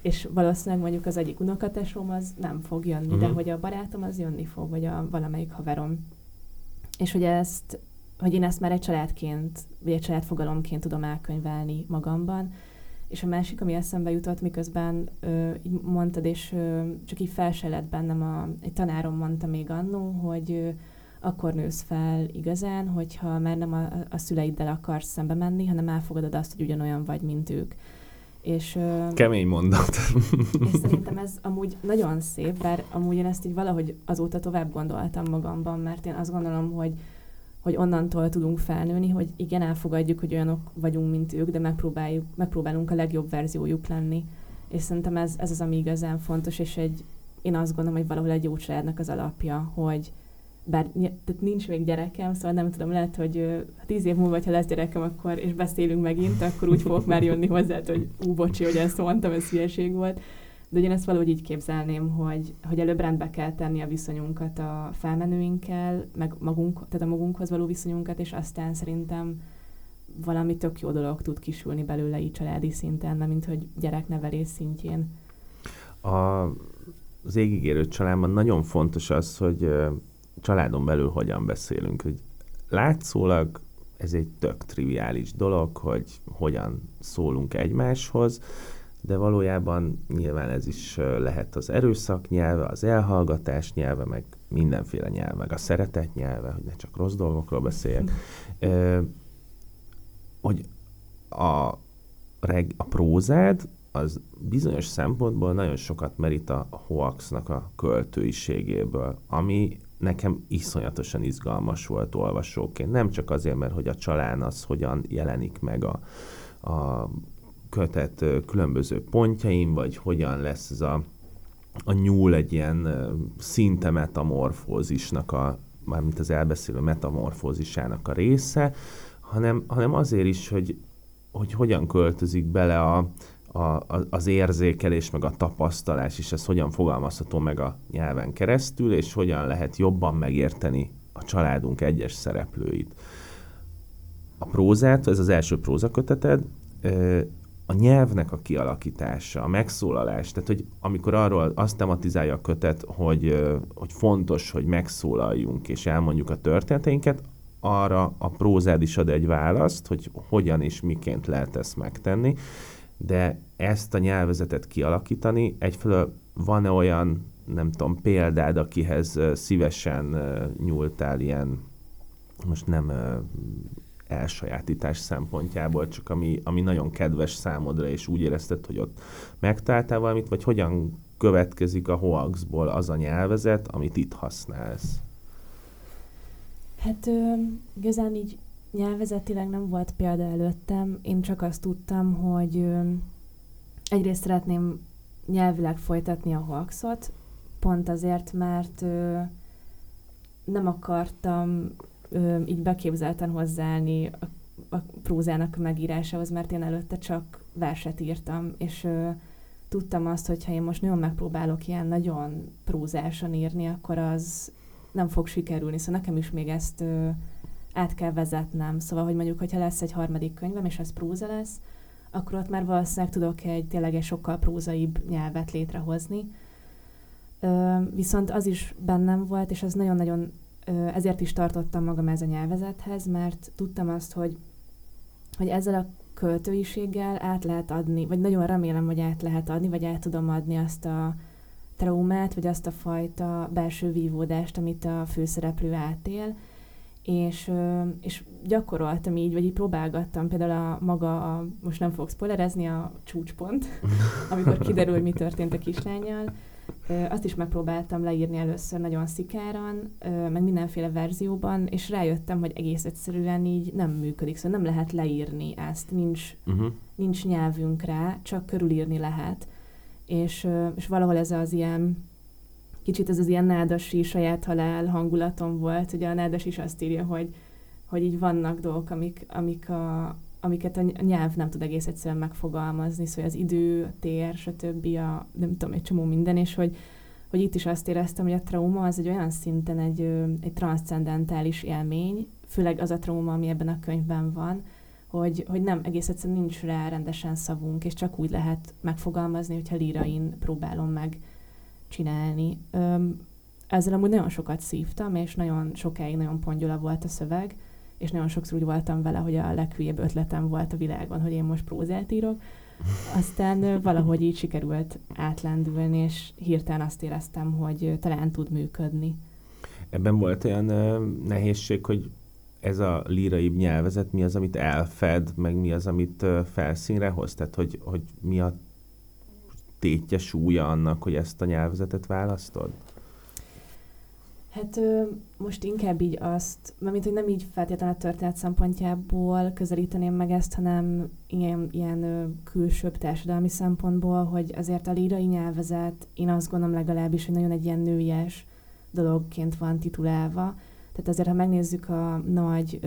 és valószínűleg mondjuk az egyik unokatesom az nem fog jönni, uh-huh. de mhm. hogy a barátom az jönni fog, vagy a valamelyik haverom. És hogy ezt, hogy én ezt már egy családként, vagy egy családfogalomként tudom elkönyvelni magamban, és a másik, ami eszembe jutott, miközben ö, így mondtad, és ö, csak így fel se lett bennem, a, egy tanárom mondta még annó, hogy ö, akkor nősz fel igazán, hogyha már nem a, a szüleiddel akarsz szembe menni, hanem elfogadod azt, hogy ugyanolyan vagy, mint ők. És, Kemény mondat. és szerintem ez amúgy nagyon szép, bár amúgy én ezt így valahogy azóta tovább gondoltam magamban, mert én azt gondolom, hogy hogy onnantól tudunk felnőni, hogy igen, elfogadjuk, hogy olyanok vagyunk, mint ők, de megpróbáljuk, megpróbálunk a legjobb verziójuk lenni. És szerintem ez, ez az, ami igazán fontos, és egy, én azt gondolom, hogy valahol egy jó családnak az alapja, hogy bár tehát nincs még gyerekem, szóval nem tudom, lehet, hogy tíz év múlva, ha lesz gyerekem, akkor, és beszélünk megint, akkor úgy fogok már jönni hozzá, hogy ú, bocsi, hogy ezt mondtam, ez hülyeség volt de én ezt valahogy így képzelném, hogy, hogy előbb rendbe kell tenni a viszonyunkat a felmenőinkkel, meg magunk, tehát a magunkhoz való viszonyunkat, és aztán szerintem valami tök jó dolog tud kisülni belőle így családi szinten, nem mint hogy gyereknevelés szintjén. A, az égigérő családban nagyon fontos az, hogy családon belül hogyan beszélünk. Hogy látszólag ez egy tök triviális dolog, hogy hogyan szólunk egymáshoz, de valójában nyilván ez is lehet az erőszak nyelve, az elhallgatás nyelve, meg mindenféle nyelv, meg a szeretet nyelve, hogy ne csak rossz dolgokról beszéljek. Ö, hogy a, reg, a prózád az bizonyos szempontból nagyon sokat merít a Hoaxnak a költőiségéből, ami nekem iszonyatosan izgalmas volt olvasóként. Nem csak azért, mert hogy a csalán az hogyan jelenik meg a, a kötet különböző pontjain, vagy hogyan lesz ez a, a nyúl egy ilyen szinte metamorfózisnak a, mármint az elbeszélő metamorfózisának a része, hanem, hanem azért is, hogy, hogy hogyan költözik bele a, a, az érzékelés, meg a tapasztalás, és ez hogyan fogalmazható meg a nyelven keresztül, és hogyan lehet jobban megérteni a családunk egyes szereplőit. A prózát, ez az első prózaköteted, a nyelvnek a kialakítása, a megszólalás, tehát hogy amikor arról azt tematizálja a kötet, hogy, hogy fontos, hogy megszólaljunk és elmondjuk a történeteinket, arra a prózád is ad egy választ, hogy hogyan és miként lehet ezt megtenni, de ezt a nyelvezetet kialakítani, egyfelől van-e olyan, nem tudom, példád, akihez szívesen nyúltál ilyen, most nem elsajátítás szempontjából, csak ami, ami nagyon kedves számodra, és úgy érezted, hogy ott megtaláltál valamit, vagy hogyan következik a hoaxból az a nyelvezet, amit itt használsz? Hát ö, igazán így nyelvezetileg nem volt példa előttem. Én csak azt tudtam, hogy egyrészt szeretném nyelvileg folytatni a hoaxot, pont azért, mert nem akartam így beképzelten hozzáállni a, a prózának a megírásához, mert én előtte csak verset írtam, és tudtam azt, hogy ha én most nagyon megpróbálok ilyen nagyon prózásan írni, akkor az nem fog sikerülni. Szóval nekem is még ezt át kell vezetnem. Szóval, hogy mondjuk, hogyha lesz egy harmadik könyvem, és ez próza lesz, akkor ott már valószínűleg tudok egy tényleg egy sokkal prózaibb nyelvet létrehozni. Ö, viszont az is bennem volt, és ez nagyon-nagyon ö, ezért is tartottam magam ez a nyelvezethez, mert tudtam azt, hogy, hogy ezzel a költőiséggel át lehet adni, vagy nagyon remélem, hogy át lehet adni, vagy át tudom adni azt a traumát, vagy azt a fajta belső vívódást, amit a főszereplő átél, és, és gyakoroltam így, vagy így próbálgattam például a maga, a, most nem fogok spoilerezni, a csúcspont, amikor kiderül, hogy mi történt a kislányjal. Azt is megpróbáltam leírni először nagyon szikáran, meg mindenféle verzióban, és rájöttem, hogy egész egyszerűen így nem működik, szóval nem lehet leírni ezt, nincs, uh-huh. nincs nyelvünk rá, csak körülírni lehet. És, és valahol ez az ilyen kicsit ez az ilyen nádasi saját halál hangulatom volt. Ugye a nádas is azt írja, hogy, hogy így vannak dolgok, amik, amik a, amiket a nyelv nem tud egész egyszerűen megfogalmazni, szóval az idő, a tér, stb. a nem tudom, egy csomó minden, és hogy, hogy itt is azt éreztem, hogy a trauma az egy olyan szinten egy, egy transzcendentális élmény, főleg az a trauma, ami ebben a könyvben van, hogy, hogy nem, egész egyszerűen nincs rá rendesen szavunk, és csak úgy lehet megfogalmazni, hogyha lírain próbálom meg csinálni. Öm, ezzel amúgy nagyon sokat szívtam, és nagyon sokáig nagyon pongyola volt a szöveg, és nagyon sokszor úgy voltam vele, hogy a leghülyebb ötletem volt a világon, hogy én most prózát írok. Aztán valahogy így sikerült átlendülni, és hirtelen azt éreztem, hogy talán tud működni. Ebben volt olyan nehézség, hogy ez a líraibb nyelvezet mi az, amit elfed, meg mi az, amit felszínre hoz? Tehát, hogy, hogy mi a tétje, súlya annak, hogy ezt a nyelvezetet választod? Hát most inkább így azt, mert mint hogy nem így feltétlenül a történet szempontjából közelíteném meg ezt, hanem ilyen, ilyen külsőbb társadalmi szempontból, hogy azért a lírai nyelvezet, én azt gondolom legalábbis, hogy nagyon egy ilyen nőies dologként van titulálva. Tehát azért, ha megnézzük a nagy,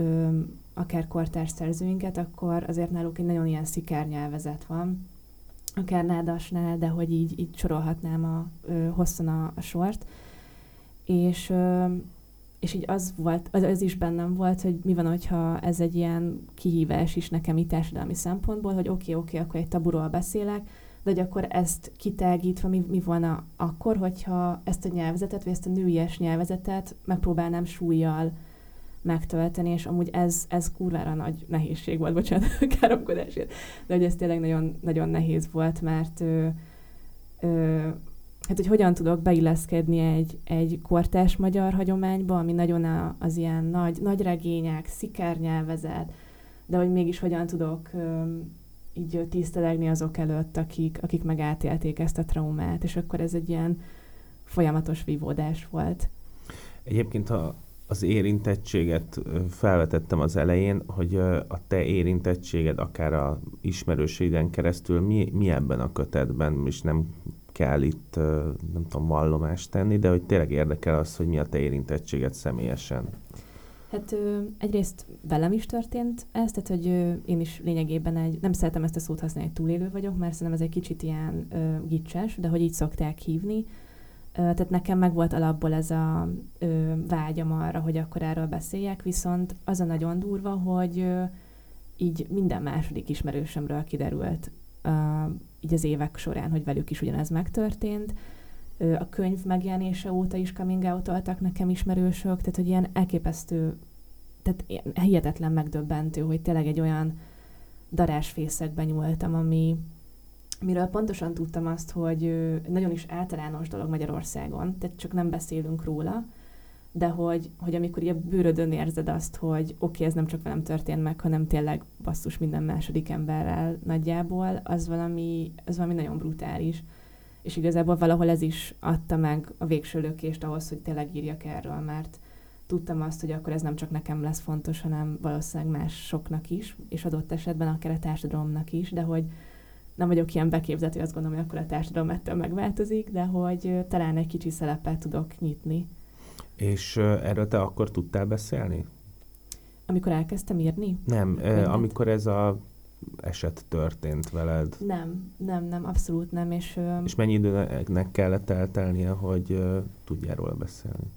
akár kortárs szerzőinket, akkor azért náluk egy nagyon ilyen szikárnyelvezet van akár nádasnál, de hogy így, így sorolhatnám a, ö, hosszan a, a sort. És, ö, és így az volt, az, az is bennem volt, hogy mi van, hogyha ez egy ilyen kihívás is nekem itt társadalmi szempontból, hogy oké, okay, oké, okay, akkor egy taburól beszélek, de hogy akkor ezt kitágítva mi, mi volna akkor, hogyha ezt a nyelvezetet, vagy ezt a nőies nyelvezetet megpróbálnám súlyjal megtölteni, és amúgy ez, ez kurvára nagy nehézség volt, bocsánat, káromkodásért, de hogy ez tényleg nagyon, nagyon nehéz volt, mert ö, ö, hát hogy hogyan tudok beilleszkedni egy, egy kortás magyar hagyományba, ami nagyon a, az ilyen nagy, nagy regények, szikárnyelvezet, de hogy mégis hogyan tudok ö, így tisztelegni azok előtt, akik, akik meg átélték ezt a traumát, és akkor ez egy ilyen folyamatos vívódás volt. Egyébként, ha az érintettséget felvetettem az elején, hogy a te érintettséged akár a ismerőségeden keresztül mi, mi ebben a kötetben, és nem kell itt, nem tudom, vallomást tenni, de hogy tényleg érdekel az, hogy mi a te érintettséged személyesen. Hát egyrészt velem is történt ez, tehát hogy én is lényegében egy, nem szeretem ezt a szót használni, túlélő vagyok, mert szerintem ez egy kicsit ilyen ö, gicses, de hogy így szokták hívni. Tehát nekem meg volt alapból ez a ö, vágyam arra, hogy akkor erről beszéljek, viszont az a nagyon durva, hogy ö, így minden második ismerősömről kiderült ö, így az évek során, hogy velük is ugyanez megtörtént. Ö, a könyv megjelenése óta is coming out nekem ismerősök, tehát hogy ilyen elképesztő, tehát ilyen hihetetlen megdöbbentő, hogy tényleg egy olyan darásfészekben nyúltam, ami, miről pontosan tudtam azt, hogy nagyon is általános dolog Magyarországon, tehát csak nem beszélünk róla, de hogy, hogy amikor a bőrödön érzed azt, hogy oké, okay, ez nem csak velem történt meg, hanem tényleg basszus minden második emberrel nagyjából, az valami, az valami nagyon brutális. És igazából valahol ez is adta meg a végső lökést ahhoz, hogy tényleg írjak erről, mert tudtam azt, hogy akkor ez nem csak nekem lesz fontos, hanem valószínűleg másoknak is, és adott esetben akár a társadalomnak is, de hogy, nem vagyok ilyen beképzett, hogy azt gondolom, hogy akkor a társadalom ettől megváltozik, de hogy talán egy kicsi szelepet tudok nyitni. És erről te akkor tudtál beszélni? Amikor elkezdtem írni? Nem, uh, amikor ez a eset történt veled? Nem, nem, nem, abszolút nem. És, és mennyi időnek kellett eltelnie, hogy uh, tudjál róla beszélni?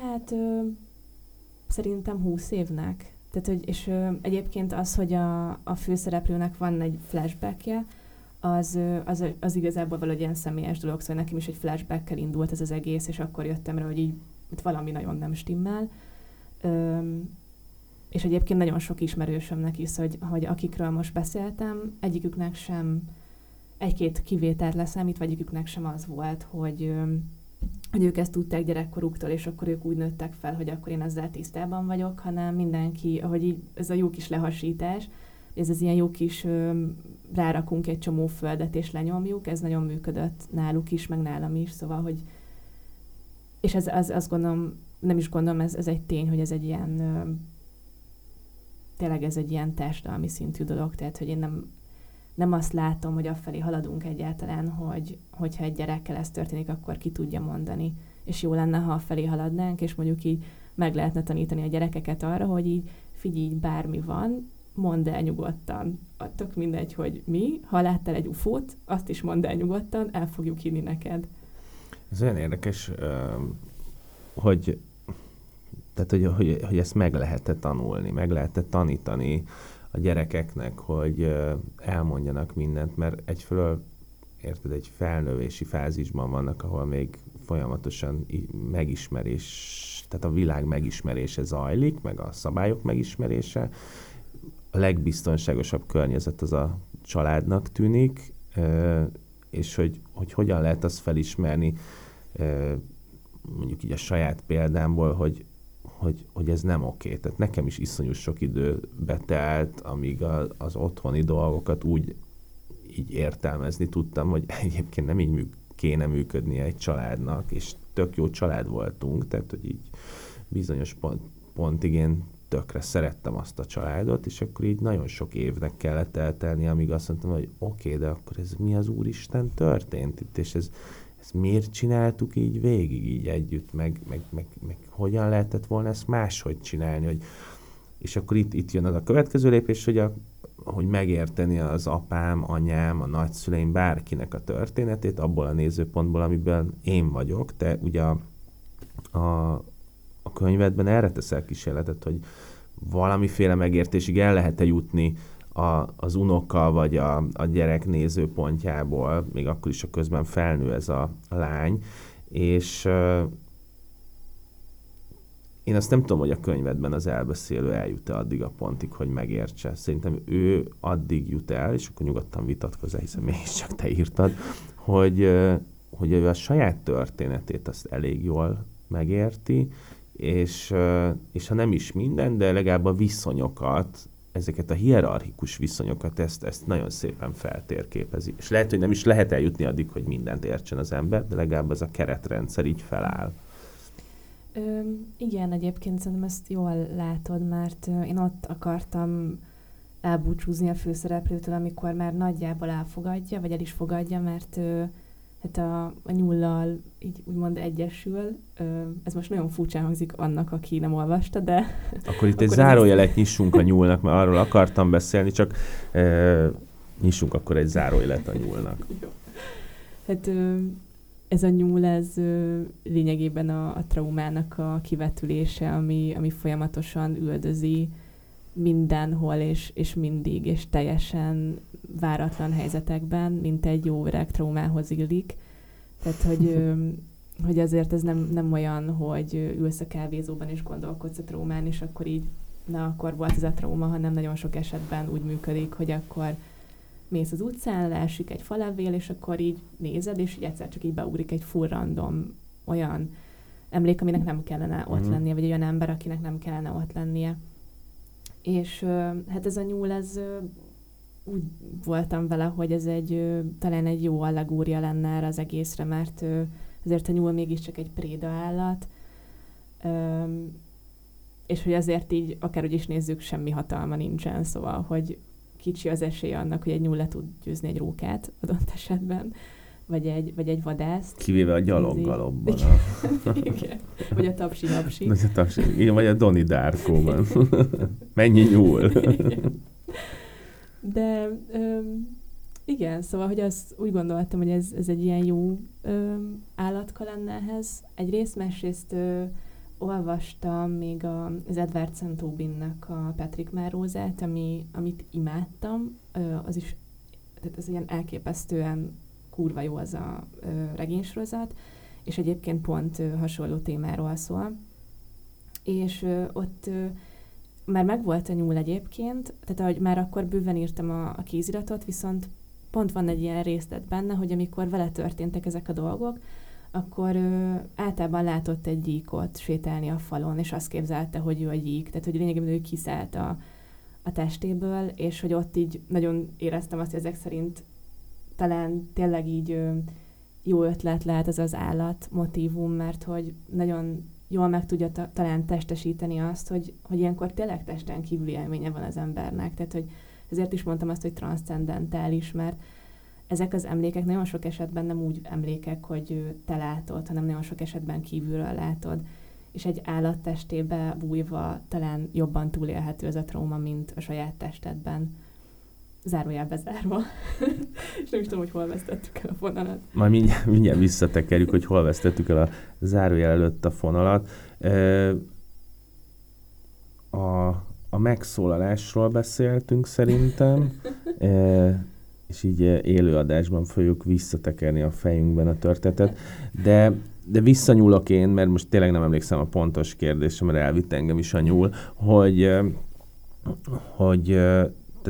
Hát szerintem húsz évnek. Tehát, hogy, és uh, egyébként az, hogy a, a főszereplőnek van egy flashbackje, az, az, az igazából valahogy ilyen személyes dolog, szóval nekem is egy flashbackkel indult ez az egész, és akkor jöttem rá, hogy így itt valami nagyon nem stimmel. Üm, és egyébként nagyon sok ismerősömnek is, hogy, hogy akikről most beszéltem, egyiküknek sem, egy-két kivételt leszámítva, egyiküknek sem az volt, hogy, hogy ők ezt tudták gyerekkoruktól, és akkor ők úgy nőttek fel, hogy akkor én ezzel tisztában vagyok, hanem mindenki, ahogy így, ez a jó kis lehasítás, ez az ilyen jó kis rárakunk egy csomó földet és lenyomjuk, ez nagyon működött náluk is, meg nálam is, szóval, hogy és ez, az, azt gondolom, nem is gondolom, ez, ez egy tény, hogy ez egy ilyen tényleg ez egy ilyen társadalmi szintű dolog, tehát hogy én nem, nem azt látom, hogy afelé haladunk egyáltalán, hogy, hogyha egy gyerekkel ez történik, akkor ki tudja mondani. És jó lenne, ha afelé haladnánk, és mondjuk így meg lehetne tanítani a gyerekeket arra, hogy így figyelj, bármi van, mondd el nyugodtan. Tök mindegy, hogy mi, ha láttál egy ufót, azt is mondd el nyugodtan, el fogjuk hinni neked. Ez olyan érdekes, hogy tehát, hogy, hogy, hogy ezt meg lehetett tanulni, meg lehetett tanítani gyerekeknek, hogy elmondjanak mindent, mert egyfelől érted, egy felnövési fázisban vannak, ahol még folyamatosan megismerés, tehát a világ megismerése zajlik, meg a szabályok megismerése. A legbiztonságosabb környezet az a családnak tűnik, és hogy, hogy hogyan lehet azt felismerni, mondjuk így a saját példámból, hogy hogy, hogy ez nem oké. Tehát nekem is iszonyú sok idő betelt, amíg a, az otthoni dolgokat úgy így értelmezni tudtam, hogy egyébként nem így műk, kéne működnie egy családnak, és tök jó család voltunk, tehát hogy így bizonyos pont, pontig én tökre szerettem azt a családot, és akkor így nagyon sok évnek kellett eltelni, amíg azt mondtam, hogy oké, okay, de akkor ez mi az Úristen történt itt, és ez, ezt miért csináltuk így végig, így együtt, meg, meg, meg, meg hogyan lehetett volna ezt máshogy csinálni, hogy és akkor itt, itt jön az a következő lépés, hogy, a, hogy megérteni az apám, anyám, a nagyszüleim, bárkinek a történetét abból a nézőpontból, amiben én vagyok. Te ugye a, a, a könyvedben erre teszel kísérletet, hogy valamiféle megértésig el lehet-e jutni a, az unokkal vagy a, a gyerek nézőpontjából, még akkor is a közben felnő ez a, lány, és uh, én azt nem tudom, hogy a könyvedben az elbeszélő eljut-e addig a pontig, hogy megértse. Szerintem ő addig jut el, és akkor nyugodtan vitatkozz hiszen mégiscsak te írtad, hogy, hogy ő a saját történetét azt elég jól megérti, és, és ha nem is minden, de legalább a viszonyokat ezeket a hierarchikus viszonyokat, ezt, ezt nagyon szépen feltérképezi. És lehet, hogy nem is lehet eljutni addig, hogy mindent értsen az ember, de legalább az a keretrendszer így feláll. Ö, igen, egyébként szerintem ezt jól látod, mert én ott akartam elbúcsúzni a főszereplőtől, amikor már nagyjából elfogadja, vagy el is fogadja, mert hát a, a nyullal így úgymond egyesül. Ez most nagyon furcsán hangzik annak, aki nem olvasta, de... Akkor itt egy zárójelet nyissunk a nyúlnak, mert arról akartam beszélni, csak e, nyissunk akkor egy zárójelet a nyúlnak. Hát ez a nyúl, ez lényegében a, a traumának a kivetülése, ami, ami folyamatosan üldözi mindenhol és, és mindig, és teljesen váratlan helyzetekben, mint egy jó öreg traumához illik. Tehát, hogy, hogy azért ez nem, nem olyan, hogy ülsz a kávézóban és gondolkodsz a traumán, és akkor így, na akkor volt ez a trauma, hanem nagyon sok esetben úgy működik, hogy akkor mész az utcán, leesik egy falevél, és akkor így nézed, és így egyszer csak így beugrik egy full random olyan emlék, aminek nem kellene ott mm-hmm. lennie, vagy olyan ember, akinek nem kellene ott lennie. És hát ez a nyúl, ez úgy voltam vele, hogy ez egy talán egy jó allegória lenne erre az egészre, mert azért a nyúl mégiscsak egy préda állat, és hogy azért így, akárhogy is nézzük, semmi hatalma nincsen, szóval, hogy kicsi az esély annak, hogy egy nyúl le tud győzni egy rókát adott esetben. Vagy egy, vagy egy vadászt. Kivéve a gyaloggalobban. Igen. Vagy a tapsi napsi. Vagy a tapsi, igen, vagy a Doni Dárkóban. Mennyi nyúl. Igen. De öm, igen, szóval, hogy azt úgy gondoltam, hogy ez, ez egy ilyen jó öm, állatka lenne ehhez. Egyrészt, másrészt ö, olvastam még a, az Edward Szentobinnak a Patrick Márózát, ami, amit imádtam, ö, az is, tehát ez ilyen elképesztően kurva jó az a ö, regénysorozat, és egyébként pont ö, hasonló témáról szól. És ö, ott ö, már megvolt a nyúl egyébként, tehát ahogy már akkor bőven írtam a, a kéziratot, viszont pont van egy ilyen részlet benne, hogy amikor vele történtek ezek a dolgok, akkor ö, általában látott egy gyíkot sétálni a falon, és azt képzelte, hogy ő a gyík, tehát hogy lényegében ő kiszállt a, a testéből, és hogy ott így nagyon éreztem azt, hogy ezek szerint talán tényleg így jó ötlet lehet az az állat motivum, mert hogy nagyon jól meg tudja ta- talán testesíteni azt, hogy, hogy ilyenkor tényleg testen kívüli élménye van az embernek. Tehát, hogy ezért is mondtam azt, hogy transzcendentális, mert ezek az emlékek nagyon sok esetben nem úgy emlékek, hogy te látod, hanem nagyon sok esetben kívülről látod. És egy állat testébe bújva talán jobban túlélhető ez a trauma, mint a saját testedben zárójel bezárva. és nem is tudom, hogy hol vesztettük el a fonalat. Majd mindjárt, mindjárt visszatekerjük, hogy hol vesztettük el a zárójel előtt a fonalat. A, a megszólalásról beszéltünk szerintem, és így élőadásban fogjuk visszatekerni a fejünkben a történetet, de de visszanyúlok én, mert most tényleg nem emlékszem a pontos kérdésre, mert elvitt engem is a nyúl, hogy, hogy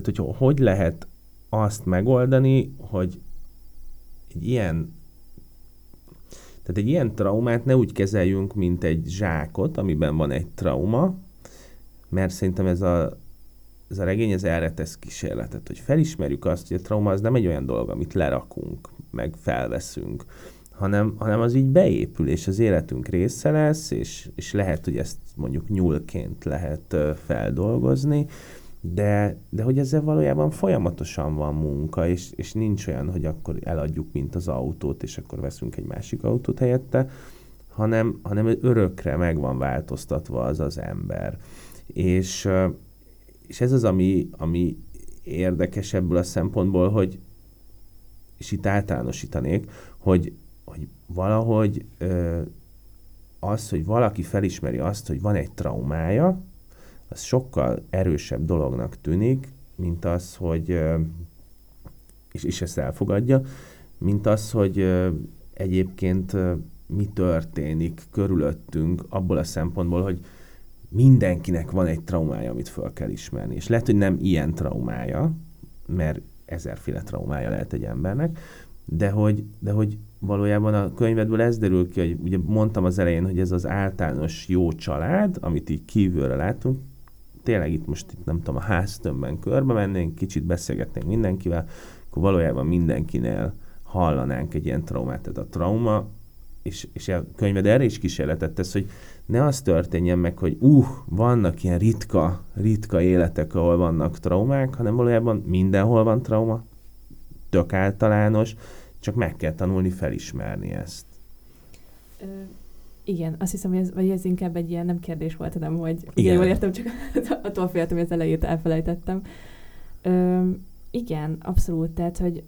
tehát, hogy hogy lehet azt megoldani, hogy egy ilyen tehát egy ilyen traumát ne úgy kezeljünk, mint egy zsákot, amiben van egy trauma, mert szerintem ez a, ez a regény ez erre tesz kísérletet, hogy felismerjük azt, hogy a trauma az nem egy olyan dolog, amit lerakunk, meg felveszünk, hanem, hanem az így beépül, és az életünk része lesz, és, és lehet, hogy ezt mondjuk nyúlként lehet feldolgozni, de, de hogy ezzel valójában folyamatosan van munka, és, és nincs olyan, hogy akkor eladjuk, mint az autót, és akkor veszünk egy másik autót helyette, hanem, hanem örökre meg van változtatva az az ember. És, és ez az, ami, ami érdekes ebből a szempontból, hogy és itt általánosítanék, hogy, hogy valahogy ö, az, hogy valaki felismeri azt, hogy van egy traumája, az sokkal erősebb dolognak tűnik, mint az, hogy, és, és ezt elfogadja, mint az, hogy egyébként mi történik körülöttünk abból a szempontból, hogy mindenkinek van egy traumája, amit föl kell ismerni. És lehet, hogy nem ilyen traumája, mert ezerféle traumája lehet egy embernek, de hogy, de hogy valójában a könyvedből ez derül ki, hogy ugye mondtam az elején, hogy ez az általános jó család, amit így kívülre látunk, tényleg itt most itt nem tudom, a háztömbben körbe mennénk, kicsit beszélgetnénk mindenkivel, akkor valójában mindenkinél hallanánk egy ilyen traumát. Tehát a trauma, és, és a könyved erre is kísérletet tesz, hogy ne az történjen meg, hogy uh, vannak ilyen ritka, ritka életek, ahol vannak traumák, hanem valójában mindenhol van trauma, tök általános, csak meg kell tanulni felismerni ezt. Igen, azt hiszem, hogy ez, vagy ez inkább egy ilyen nem kérdés volt, hanem hogy igen, jól értem, csak attól féltem, hogy az elejét elfelejtettem. Ö, igen, abszolút, tehát, hogy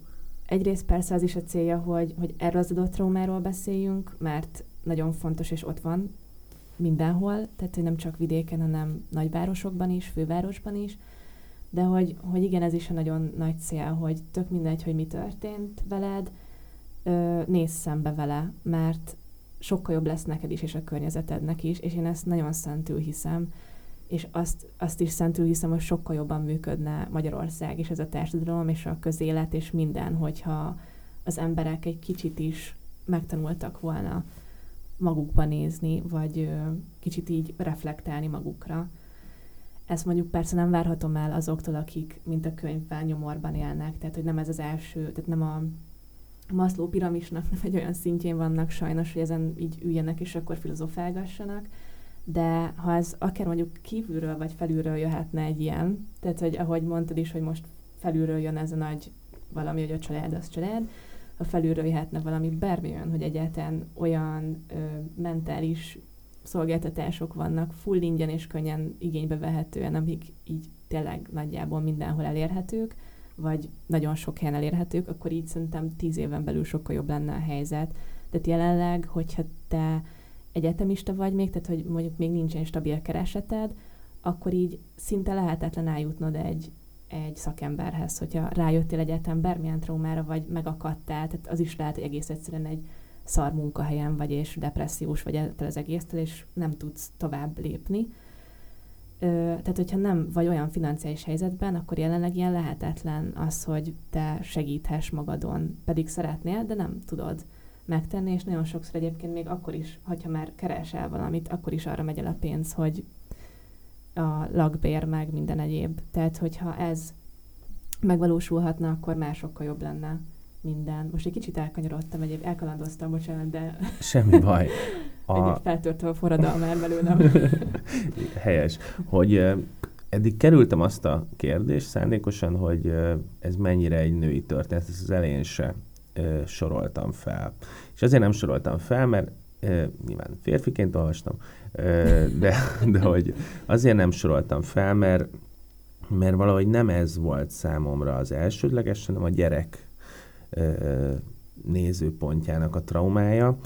egyrészt persze az is a célja, hogy, hogy erről az adott traumáról beszéljünk, mert nagyon fontos, és ott van mindenhol, tehát hogy nem csak vidéken, hanem nagyvárosokban is, fővárosban is, de hogy, hogy igen, ez is a nagyon nagy cél, hogy tök mindegy, hogy mi történt veled, nézz szembe vele, mert sokkal jobb lesz neked is, és a környezetednek is, és én ezt nagyon szentül hiszem, és azt, azt is szentül hiszem, hogy sokkal jobban működne Magyarország és ez a társadalom, és a közélet, és minden, hogyha az emberek egy kicsit is megtanultak volna magukba nézni, vagy kicsit így reflektálni magukra. Ezt mondjuk persze nem várhatom el azoktól, akik, mint a könyvben, nyomorban élnek, tehát hogy nem ez az első, tehát nem a Maszló piramisnak egy olyan szintjén vannak sajnos, hogy ezen így üljenek és akkor filozofálgassanak, de ha ez akár mondjuk kívülről vagy felülről jöhetne egy ilyen, tehát hogy ahogy mondtad is, hogy most felülről jön ez a nagy valami, hogy a család az család, ha felülről jöhetne valami bármi olyan, hogy egyáltalán olyan ö, mentális szolgáltatások vannak full ingyen és könnyen igénybe vehetően, amik így tényleg nagyjából mindenhol elérhetők, vagy nagyon sok helyen elérhetők, akkor így szerintem tíz éven belül sokkal jobb lenne a helyzet. Tehát jelenleg, hogyha te egyetemista vagy még, tehát hogy mondjuk még nincsen stabil kereseted, akkor így szinte lehetetlen eljutnod egy, egy szakemberhez, hogyha rájöttél egyetem bármilyen traumára, vagy megakadtál, tehát az is lehet, hogy egész egyszerűen egy szar munkahelyen vagy, és depressziós vagy ettől az egésztől, és nem tudsz tovább lépni. Tehát, hogyha nem vagy olyan financiális helyzetben, akkor jelenleg ilyen lehetetlen az, hogy te segíthess magadon, pedig szeretnél, de nem tudod megtenni, és nagyon sokszor egyébként még akkor is, hogyha már keresel valamit, akkor is arra megy el a pénz, hogy a lakbér meg minden egyéb. Tehát, hogyha ez megvalósulhatna, akkor már sokkal jobb lenne minden. Most egy kicsit elkanyarodtam, egyéb elkalandoztam, bocsánat, de... Semmi baj. A... Egyéb a forradalmár belőlem. Helyes. Hogy eddig kerültem azt a kérdést szándékosan, hogy ez mennyire egy női történet, ezt az elején se soroltam fel. És azért nem soroltam fel, mert nyilván férfiként olvastam, de, de hogy azért nem soroltam fel, mert, mert valahogy nem ez volt számomra az elsődleges, hanem a gyerek nézőpontjának a traumája.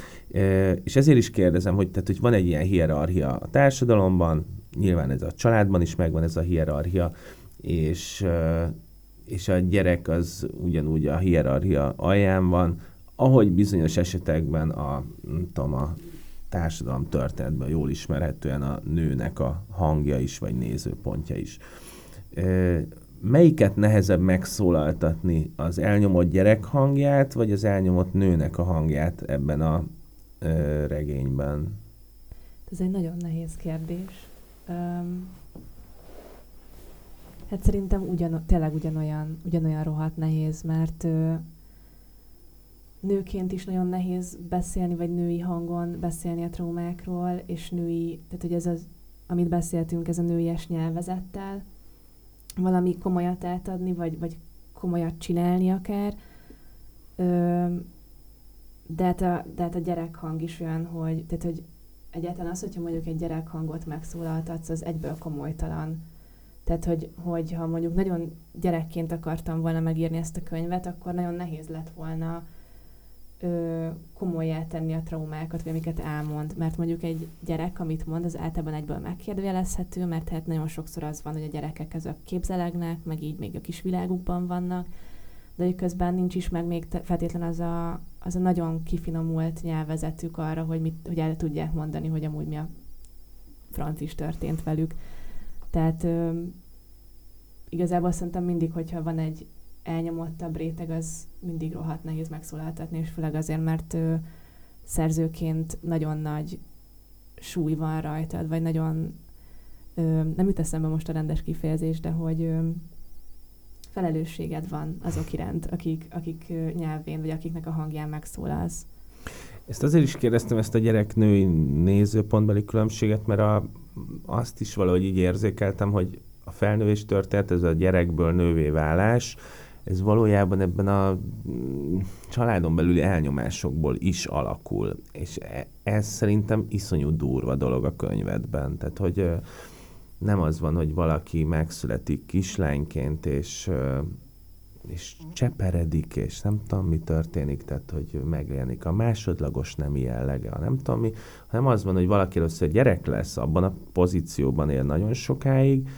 És ezért is kérdezem, hogy, tehát, hogy van egy ilyen hierarchia a társadalomban, nyilván ez a családban is megvan ez a hierarchia, és, és a gyerek az ugyanúgy a hierarchia alján van, ahogy bizonyos esetekben a, tudom, a társadalom történetben jól ismerhetően a nőnek a hangja is, vagy nézőpontja is. Melyiket nehezebb megszólaltatni, az elnyomott gyerek hangját, vagy az elnyomott nőnek a hangját ebben a ö, regényben? Ez egy nagyon nehéz kérdés. Um, hát szerintem ugyan, tényleg ugyanolyan, ugyanolyan rohadt nehéz, mert ö, nőként is nagyon nehéz beszélni, vagy női hangon beszélni a traumákról, és női, tehát hogy ez az, amit beszéltünk, ez a nőies nyelvezettel, valami komolyat átadni, vagy, vagy komolyat csinálni akár. Ö, de, hát a, de hát a gyerekhang is olyan, hogy, tehát, hogy egyáltalán az, hogyha mondjuk egy gyerekhangot megszólaltatsz, az egyből komolytalan. Tehát, hogy, hogy ha mondjuk nagyon gyerekként akartam volna megírni ezt a könyvet, akkor nagyon nehéz lett volna ö, komolyá tenni a traumákat, vagy amiket elmond. Mert mondjuk egy gyerek, amit mond, az általában egyből megkérdőjelezhető, mert hát nagyon sokszor az van, hogy a gyerekek ezek képzelegnek, meg így még a kis világukban vannak, de közben nincs is meg még feltétlen az a, az a nagyon kifinomult nyelvezetük arra, hogy, mit, hogy el tudják mondani, hogy amúgy mi a franc is történt velük. Tehát ö, igazából szerintem mindig, hogyha van egy elnyomottabb réteg, az mindig rohadt nehéz megszólaltatni, és főleg azért, mert ő szerzőként nagyon nagy súly van rajtad, vagy nagyon, ö, nem jut eszembe most a rendes kifejezés, de hogy ö, felelősséged van azok iránt, akik, akik nyelvén, vagy akiknek a hangján megszólalsz. Ezt azért is kérdeztem ezt a gyerek-női nézőpontbeli különbséget, mert a, azt is valahogy így érzékeltem, hogy a felnővés történet, ez a gyerekből nővé válás, ez valójában ebben a mm, családon belüli elnyomásokból is alakul. És e, ez szerintem iszonyú durva dolog a könyvedben. Tehát, hogy nem az van, hogy valaki megszületik kislányként, és, és cseperedik, és nem tudom, mi történik, tehát, hogy megjelenik a másodlagos nemi jellege, nem tudom mi, hanem az van, hogy valaki először gyerek lesz, abban a pozícióban él nagyon sokáig,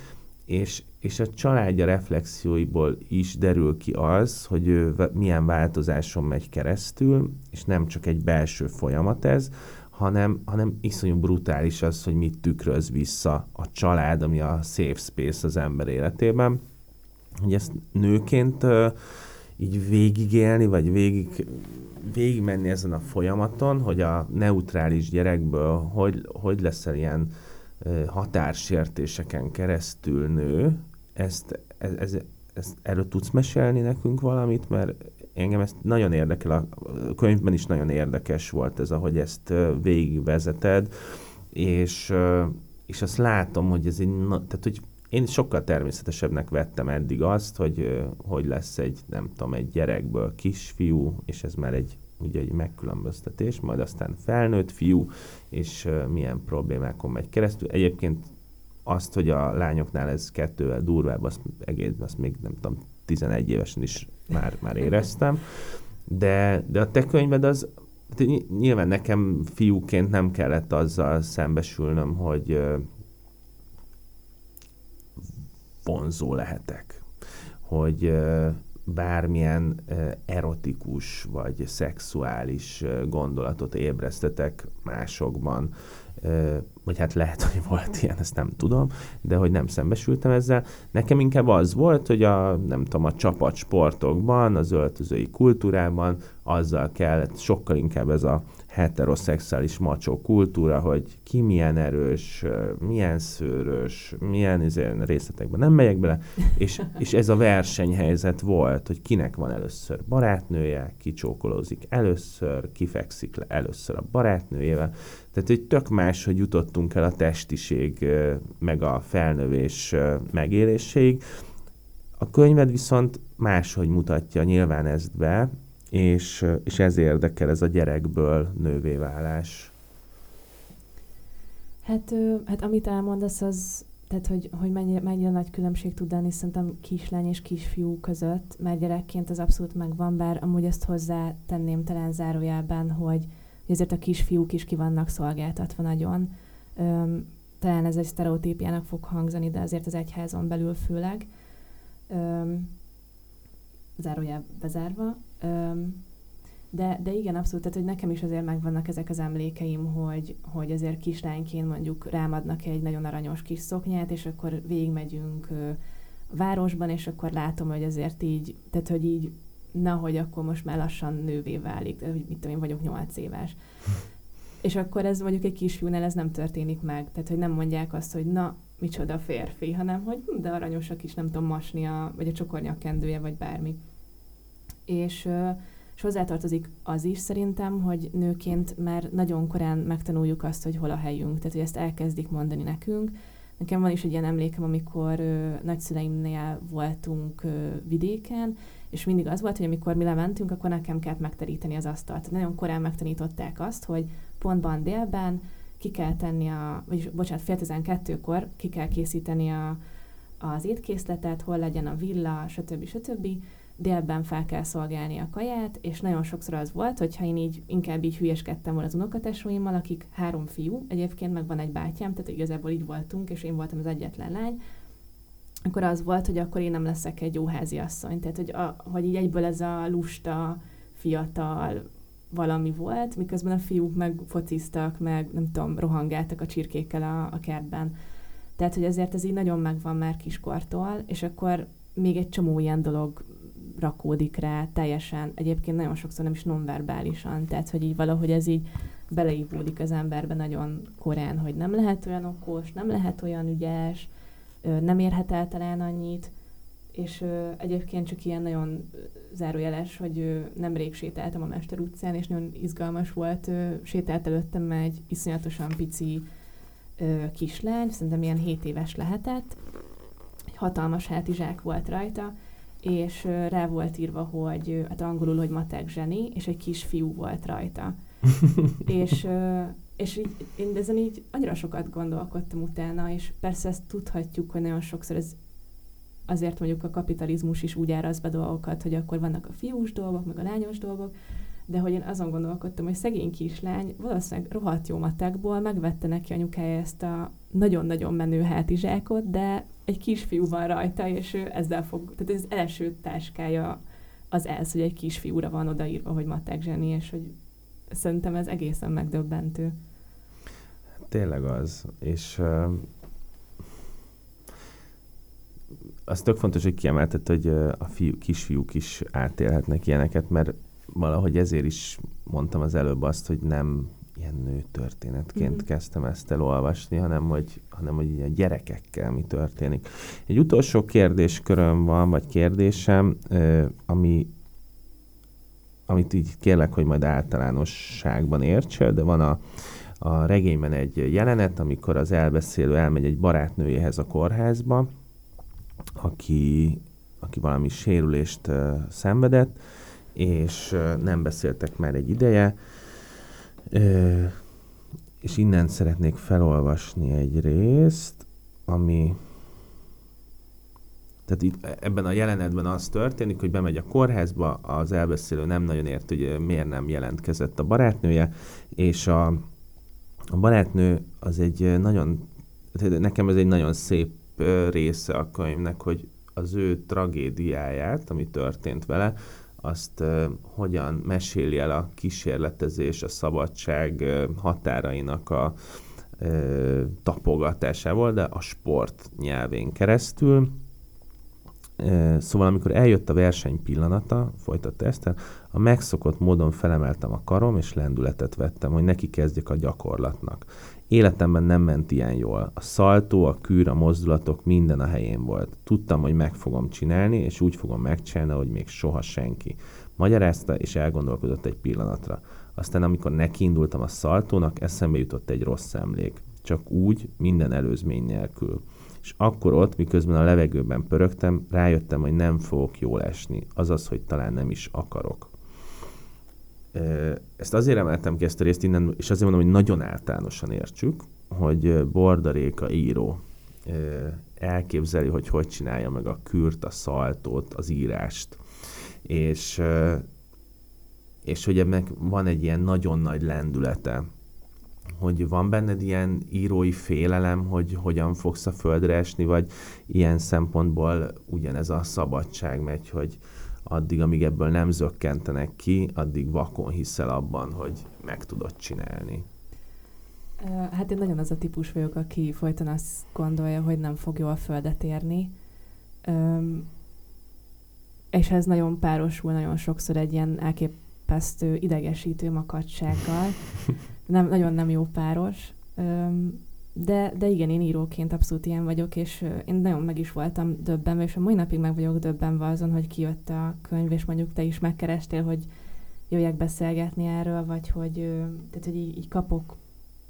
és, és a családja reflexióiból is derül ki az, hogy ő milyen változáson megy keresztül, és nem csak egy belső folyamat ez, hanem, hanem iszonyú brutális az, hogy mit tükröz vissza a család, ami a safe space az ember életében. Hogy ezt nőként így végigélni, vagy végig, végigmenni ezen a folyamaton, hogy a neutrális gyerekből hogy, hogy leszel ilyen határsértéseken keresztül nő, ezt, ez, ez, ezt erről tudsz mesélni nekünk valamit, mert engem ezt nagyon érdekel, a könyvben is nagyon érdekes volt ez, ahogy ezt végigvezeted, és, és azt látom, hogy ez egy, tehát hogy én sokkal természetesebbnek vettem eddig azt, hogy, hogy lesz egy, nem tudom, egy gyerekből kisfiú, és ez már egy ugye egy megkülönböztetés, majd aztán felnőtt fiú, és milyen problémákon megy keresztül. Egyébként azt, hogy a lányoknál ez kettővel durvább, azt, egész, azt még nem tudom, 11 évesen is már, már éreztem. De, de a te könyved az, nyilván nekem fiúként nem kellett azzal szembesülnöm, hogy vonzó lehetek. Hogy bármilyen erotikus vagy szexuális gondolatot ébresztetek másokban, vagy hát lehet, hogy volt ilyen, ezt nem tudom, de hogy nem szembesültem ezzel. Nekem inkább az volt, hogy a, nem tudom, a csapatsportokban, az öltözői kultúrában azzal kellett, sokkal inkább ez a heteroszexuális macsó kultúra, hogy ki milyen erős, milyen szőrös, milyen izé, részletekben nem megyek bele, és, és ez a versenyhelyzet volt, hogy kinek van először barátnője, ki csókolózik először, kifekszik le először a barátnőjével. Tehát, hogy tök más, hogy jutottunk el a testiség meg a felnövés megéléséig. A könyved viszont máshogy mutatja nyilván ezt be, és, és ez érdekel, ez a gyerekből nővé válás. Hát, hát amit elmondasz, az, tehát hogy, hogy mennyire, mennyire nagy különbség tud lenni szerintem kislány és kisfiú között, mert gyerekként az abszolút megvan, bár amúgy ezt hozzá tenném talán zárójelben, hogy, azért a kisfiúk is ki vannak szolgáltatva nagyon. Öm, talán ez egy sztereotípiának fog hangzani, de azért az egyházon belül főleg. Öm, zárójel bezárva. Öm, de, de igen, abszolút, tehát hogy nekem is azért megvannak ezek az emlékeim, hogy, hogy azért kislányként mondjuk rámadnak egy nagyon aranyos kis szoknyát, és akkor végigmegyünk ö, városban, és akkor látom, hogy azért így, tehát hogy így, na, hogy akkor most már lassan nővé válik, hogy mit tudom én, vagyok nyolc éves. és akkor ez mondjuk egy kisfiúnál ez nem történik meg, tehát hogy nem mondják azt, hogy na, micsoda férfi, hanem hogy hm, de aranyosak is, nem tudom, masni a, vagy a csokornya kendője, vagy bármi. És, és hozzátartozik az is szerintem, hogy nőként már nagyon korán megtanuljuk azt, hogy hol a helyünk, tehát hogy ezt elkezdik mondani nekünk. Nekem van is egy ilyen emlékem, amikor ö, nagyszüleimnél voltunk ö, vidéken, és mindig az volt, hogy amikor mi lementünk, akkor nekem kellett megteríteni az asztalt. Nagyon korán megtanították azt, hogy pontban délben ki kell tenni a, vagyis bocsánat, fél tizenkettőkor ki kell készíteni a, az étkészletet, hol legyen a villa, stb. stb. Délben fel kell szolgálni a kaját, és nagyon sokszor az volt, hogyha én így inkább így hülyeskedtem volna az unokatesóimmal, akik három fiú, egyébként meg van egy bátyám, tehát igazából így voltunk, és én voltam az egyetlen lány, akkor az volt, hogy akkor én nem leszek egy jó házi asszony. Tehát, hogy, a, hogy így egyből ez a lusta, fiatal, valami volt, miközben a fiúk meg fociztak, meg nem tudom, rohangáltak a csirkékkel a, a kertben. Tehát, hogy azért ez így nagyon megvan már kiskortól, és akkor még egy csomó ilyen dolog rakódik rá teljesen, egyébként nagyon sokszor nem is nonverbálisan, tehát, hogy így valahogy ez így beleívódik az emberbe nagyon korán, hogy nem lehet olyan okos, nem lehet olyan ügyes, nem érhet el talán annyit, és ö, egyébként csak ilyen nagyon zárójeles, hogy ö, nemrég sétáltam a Mester utcán, és nagyon izgalmas volt, ö, sétált előttem egy iszonyatosan pici ö, kislány, szerintem ilyen 7 éves lehetett, egy hatalmas hátizsák volt rajta, és rá volt írva, hogy hát angolul, hogy matek zseni, és egy kis fiú volt rajta. és és így, én ezen így annyira sokat gondolkodtam utána, és persze ezt tudhatjuk, hogy nagyon sokszor ez azért mondjuk a kapitalizmus is úgy áraz be dolgokat, hogy akkor vannak a fiús dolgok, meg a lányos dolgok, de hogy én azon gondolkodtam, hogy szegény kislány valószínűleg rohadt jó matekból megvette neki anyukája ezt a nagyon-nagyon menő hátizsákot, de egy kisfiú van rajta, és ő ezzel fog, tehát ez első táskája az ez, hogy egy kisfiúra van odaírva, hogy matek zseni, és hogy szerintem ez egészen megdöbbentő. Tényleg az, és uh, az tök fontos, hogy kiemeltet, hogy a fiú, kisfiúk is átélhetnek ilyeneket, mert valahogy ezért is mondtam az előbb azt, hogy nem ilyen nő történetként mm-hmm. kezdtem ezt elolvasni, hanem hogy, hanem hogy a gyerekekkel mi történik. Egy utolsó kérdésköröm van, vagy kérdésem, ami, amit így kérlek, hogy majd általánosságban értsél, de van a, a regényben egy jelenet, amikor az elbeszélő elmegy egy barátnőjéhez a kórházba, aki, aki valami sérülést uh, szenvedett, és nem beszéltek már egy ideje. És innen szeretnék felolvasni egy részt, ami tehát itt ebben a jelenetben az történik, hogy bemegy a kórházba, az elbeszélő nem nagyon ért, hogy miért nem jelentkezett a barátnője, és a, a barátnő az egy nagyon, nekem ez egy nagyon szép része a könyvnek, hogy az ő tragédiáját, ami történt vele, azt hogyan meséli el a kísérletezés, a szabadság határainak a tapogatásával, de a sport nyelvén keresztül. Szóval amikor eljött a verseny pillanata, folytatta ezt, a megszokott módon felemeltem a karom, és lendületet vettem, hogy neki kezdjek a gyakorlatnak. Életemben nem ment ilyen jól. A szaltó, a kűr, a mozdulatok, minden a helyén volt. Tudtam, hogy meg fogom csinálni, és úgy fogom megcsinálni, hogy még soha senki. Magyarázta, és elgondolkodott egy pillanatra. Aztán, amikor nekiindultam a szaltónak, eszembe jutott egy rossz emlék. Csak úgy, minden előzmény nélkül. És akkor ott, miközben a levegőben pörögtem, rájöttem, hogy nem fogok jól esni. Azaz, hogy talán nem is akarok. Ezt azért emeltem ki ezt a részt innen, és azért mondom, hogy nagyon általánosan értsük, hogy Bordaréka író elképzeli, hogy hogy csinálja meg a kürt, a szaltót, az írást. És, és hogy ennek van egy ilyen nagyon nagy lendülete, hogy van benned ilyen írói félelem, hogy hogyan fogsz a földre esni, vagy ilyen szempontból ugyanez a szabadság megy, hogy, addig, amíg ebből nem zökkentenek ki, addig vakon hiszel abban, hogy meg tudod csinálni. Hát én nagyon az a típus vagyok, aki folyton azt gondolja, hogy nem fog jól földet érni. És ez nagyon párosul nagyon sokszor egy ilyen elképesztő, idegesítő makadsággal. Nem, nagyon nem jó páros. De, de igen, én íróként abszolút ilyen vagyok, és én nagyon meg is voltam döbbenve, és a mai napig meg vagyok döbbenve azon, hogy kijött a könyv, és mondjuk te is megkerestél, hogy jöjjek beszélgetni erről, vagy hogy, tehát, hogy így, így kapok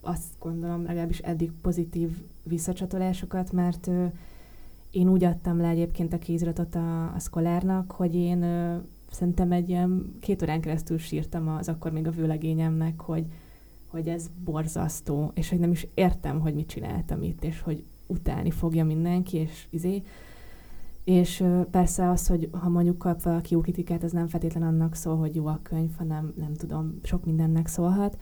azt gondolom legalábbis eddig pozitív visszacsatolásokat, mert én úgy adtam le egyébként a kéziratot a, a szkolárnak, hogy én szerintem egy ilyen két órán keresztül sírtam az akkor még a vőlegényemnek, hogy, hogy ez borzasztó, és hogy nem is értem, hogy mit csináltam itt, és hogy utálni fogja mindenki, és izé. És persze az, hogy ha mondjuk kap valaki jó kritikát, ez nem feltétlen annak szól, hogy jó a könyv, hanem nem tudom, sok mindennek szólhat.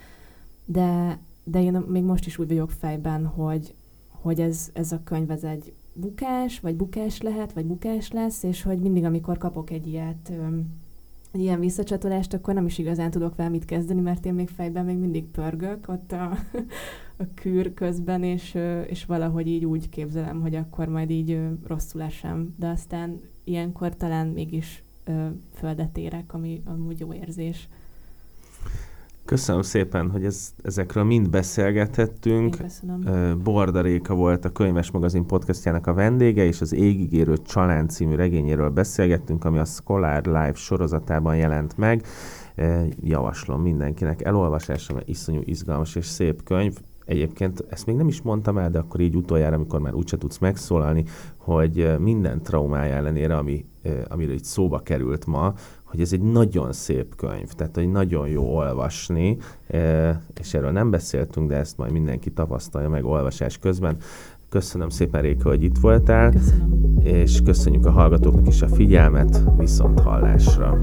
De, de én még most is úgy vagyok fejben, hogy, hogy ez, ez a könyv ez egy bukás, vagy bukás lehet, vagy bukás lesz, és hogy mindig, amikor kapok egy ilyet, egy ilyen visszacsatolást, akkor nem is igazán tudok vele mit kezdeni, mert én még fejben még mindig pörgök ott a, a kűr közben, és, és valahogy így úgy képzelem, hogy akkor majd így rosszul esem. De aztán ilyenkor talán mégis földet érek, ami amúgy jó érzés. Köszönöm szépen, hogy ez, ezekről mind beszélgethettünk. Borda Réka volt a Könyves Magazin podcastjának a vendége, és az Égigérő Család című regényéről beszélgettünk, ami a Scholar Live sorozatában jelent meg. Javaslom mindenkinek elolvasásra, mert iszonyú izgalmas és szép könyv. Egyébként ezt még nem is mondtam el, de akkor így utoljára, amikor már úgyse tudsz megszólalni, hogy minden traumája ellenére, ami, amiről itt szóba került ma, hogy ez egy nagyon szép könyv, tehát hogy nagyon jó olvasni, és erről nem beszéltünk, de ezt majd mindenki tapasztalja meg olvasás közben. Köszönöm szépen, Réka, hogy itt voltál, Köszönöm. és köszönjük a hallgatóknak is a figyelmet, viszont hallásra.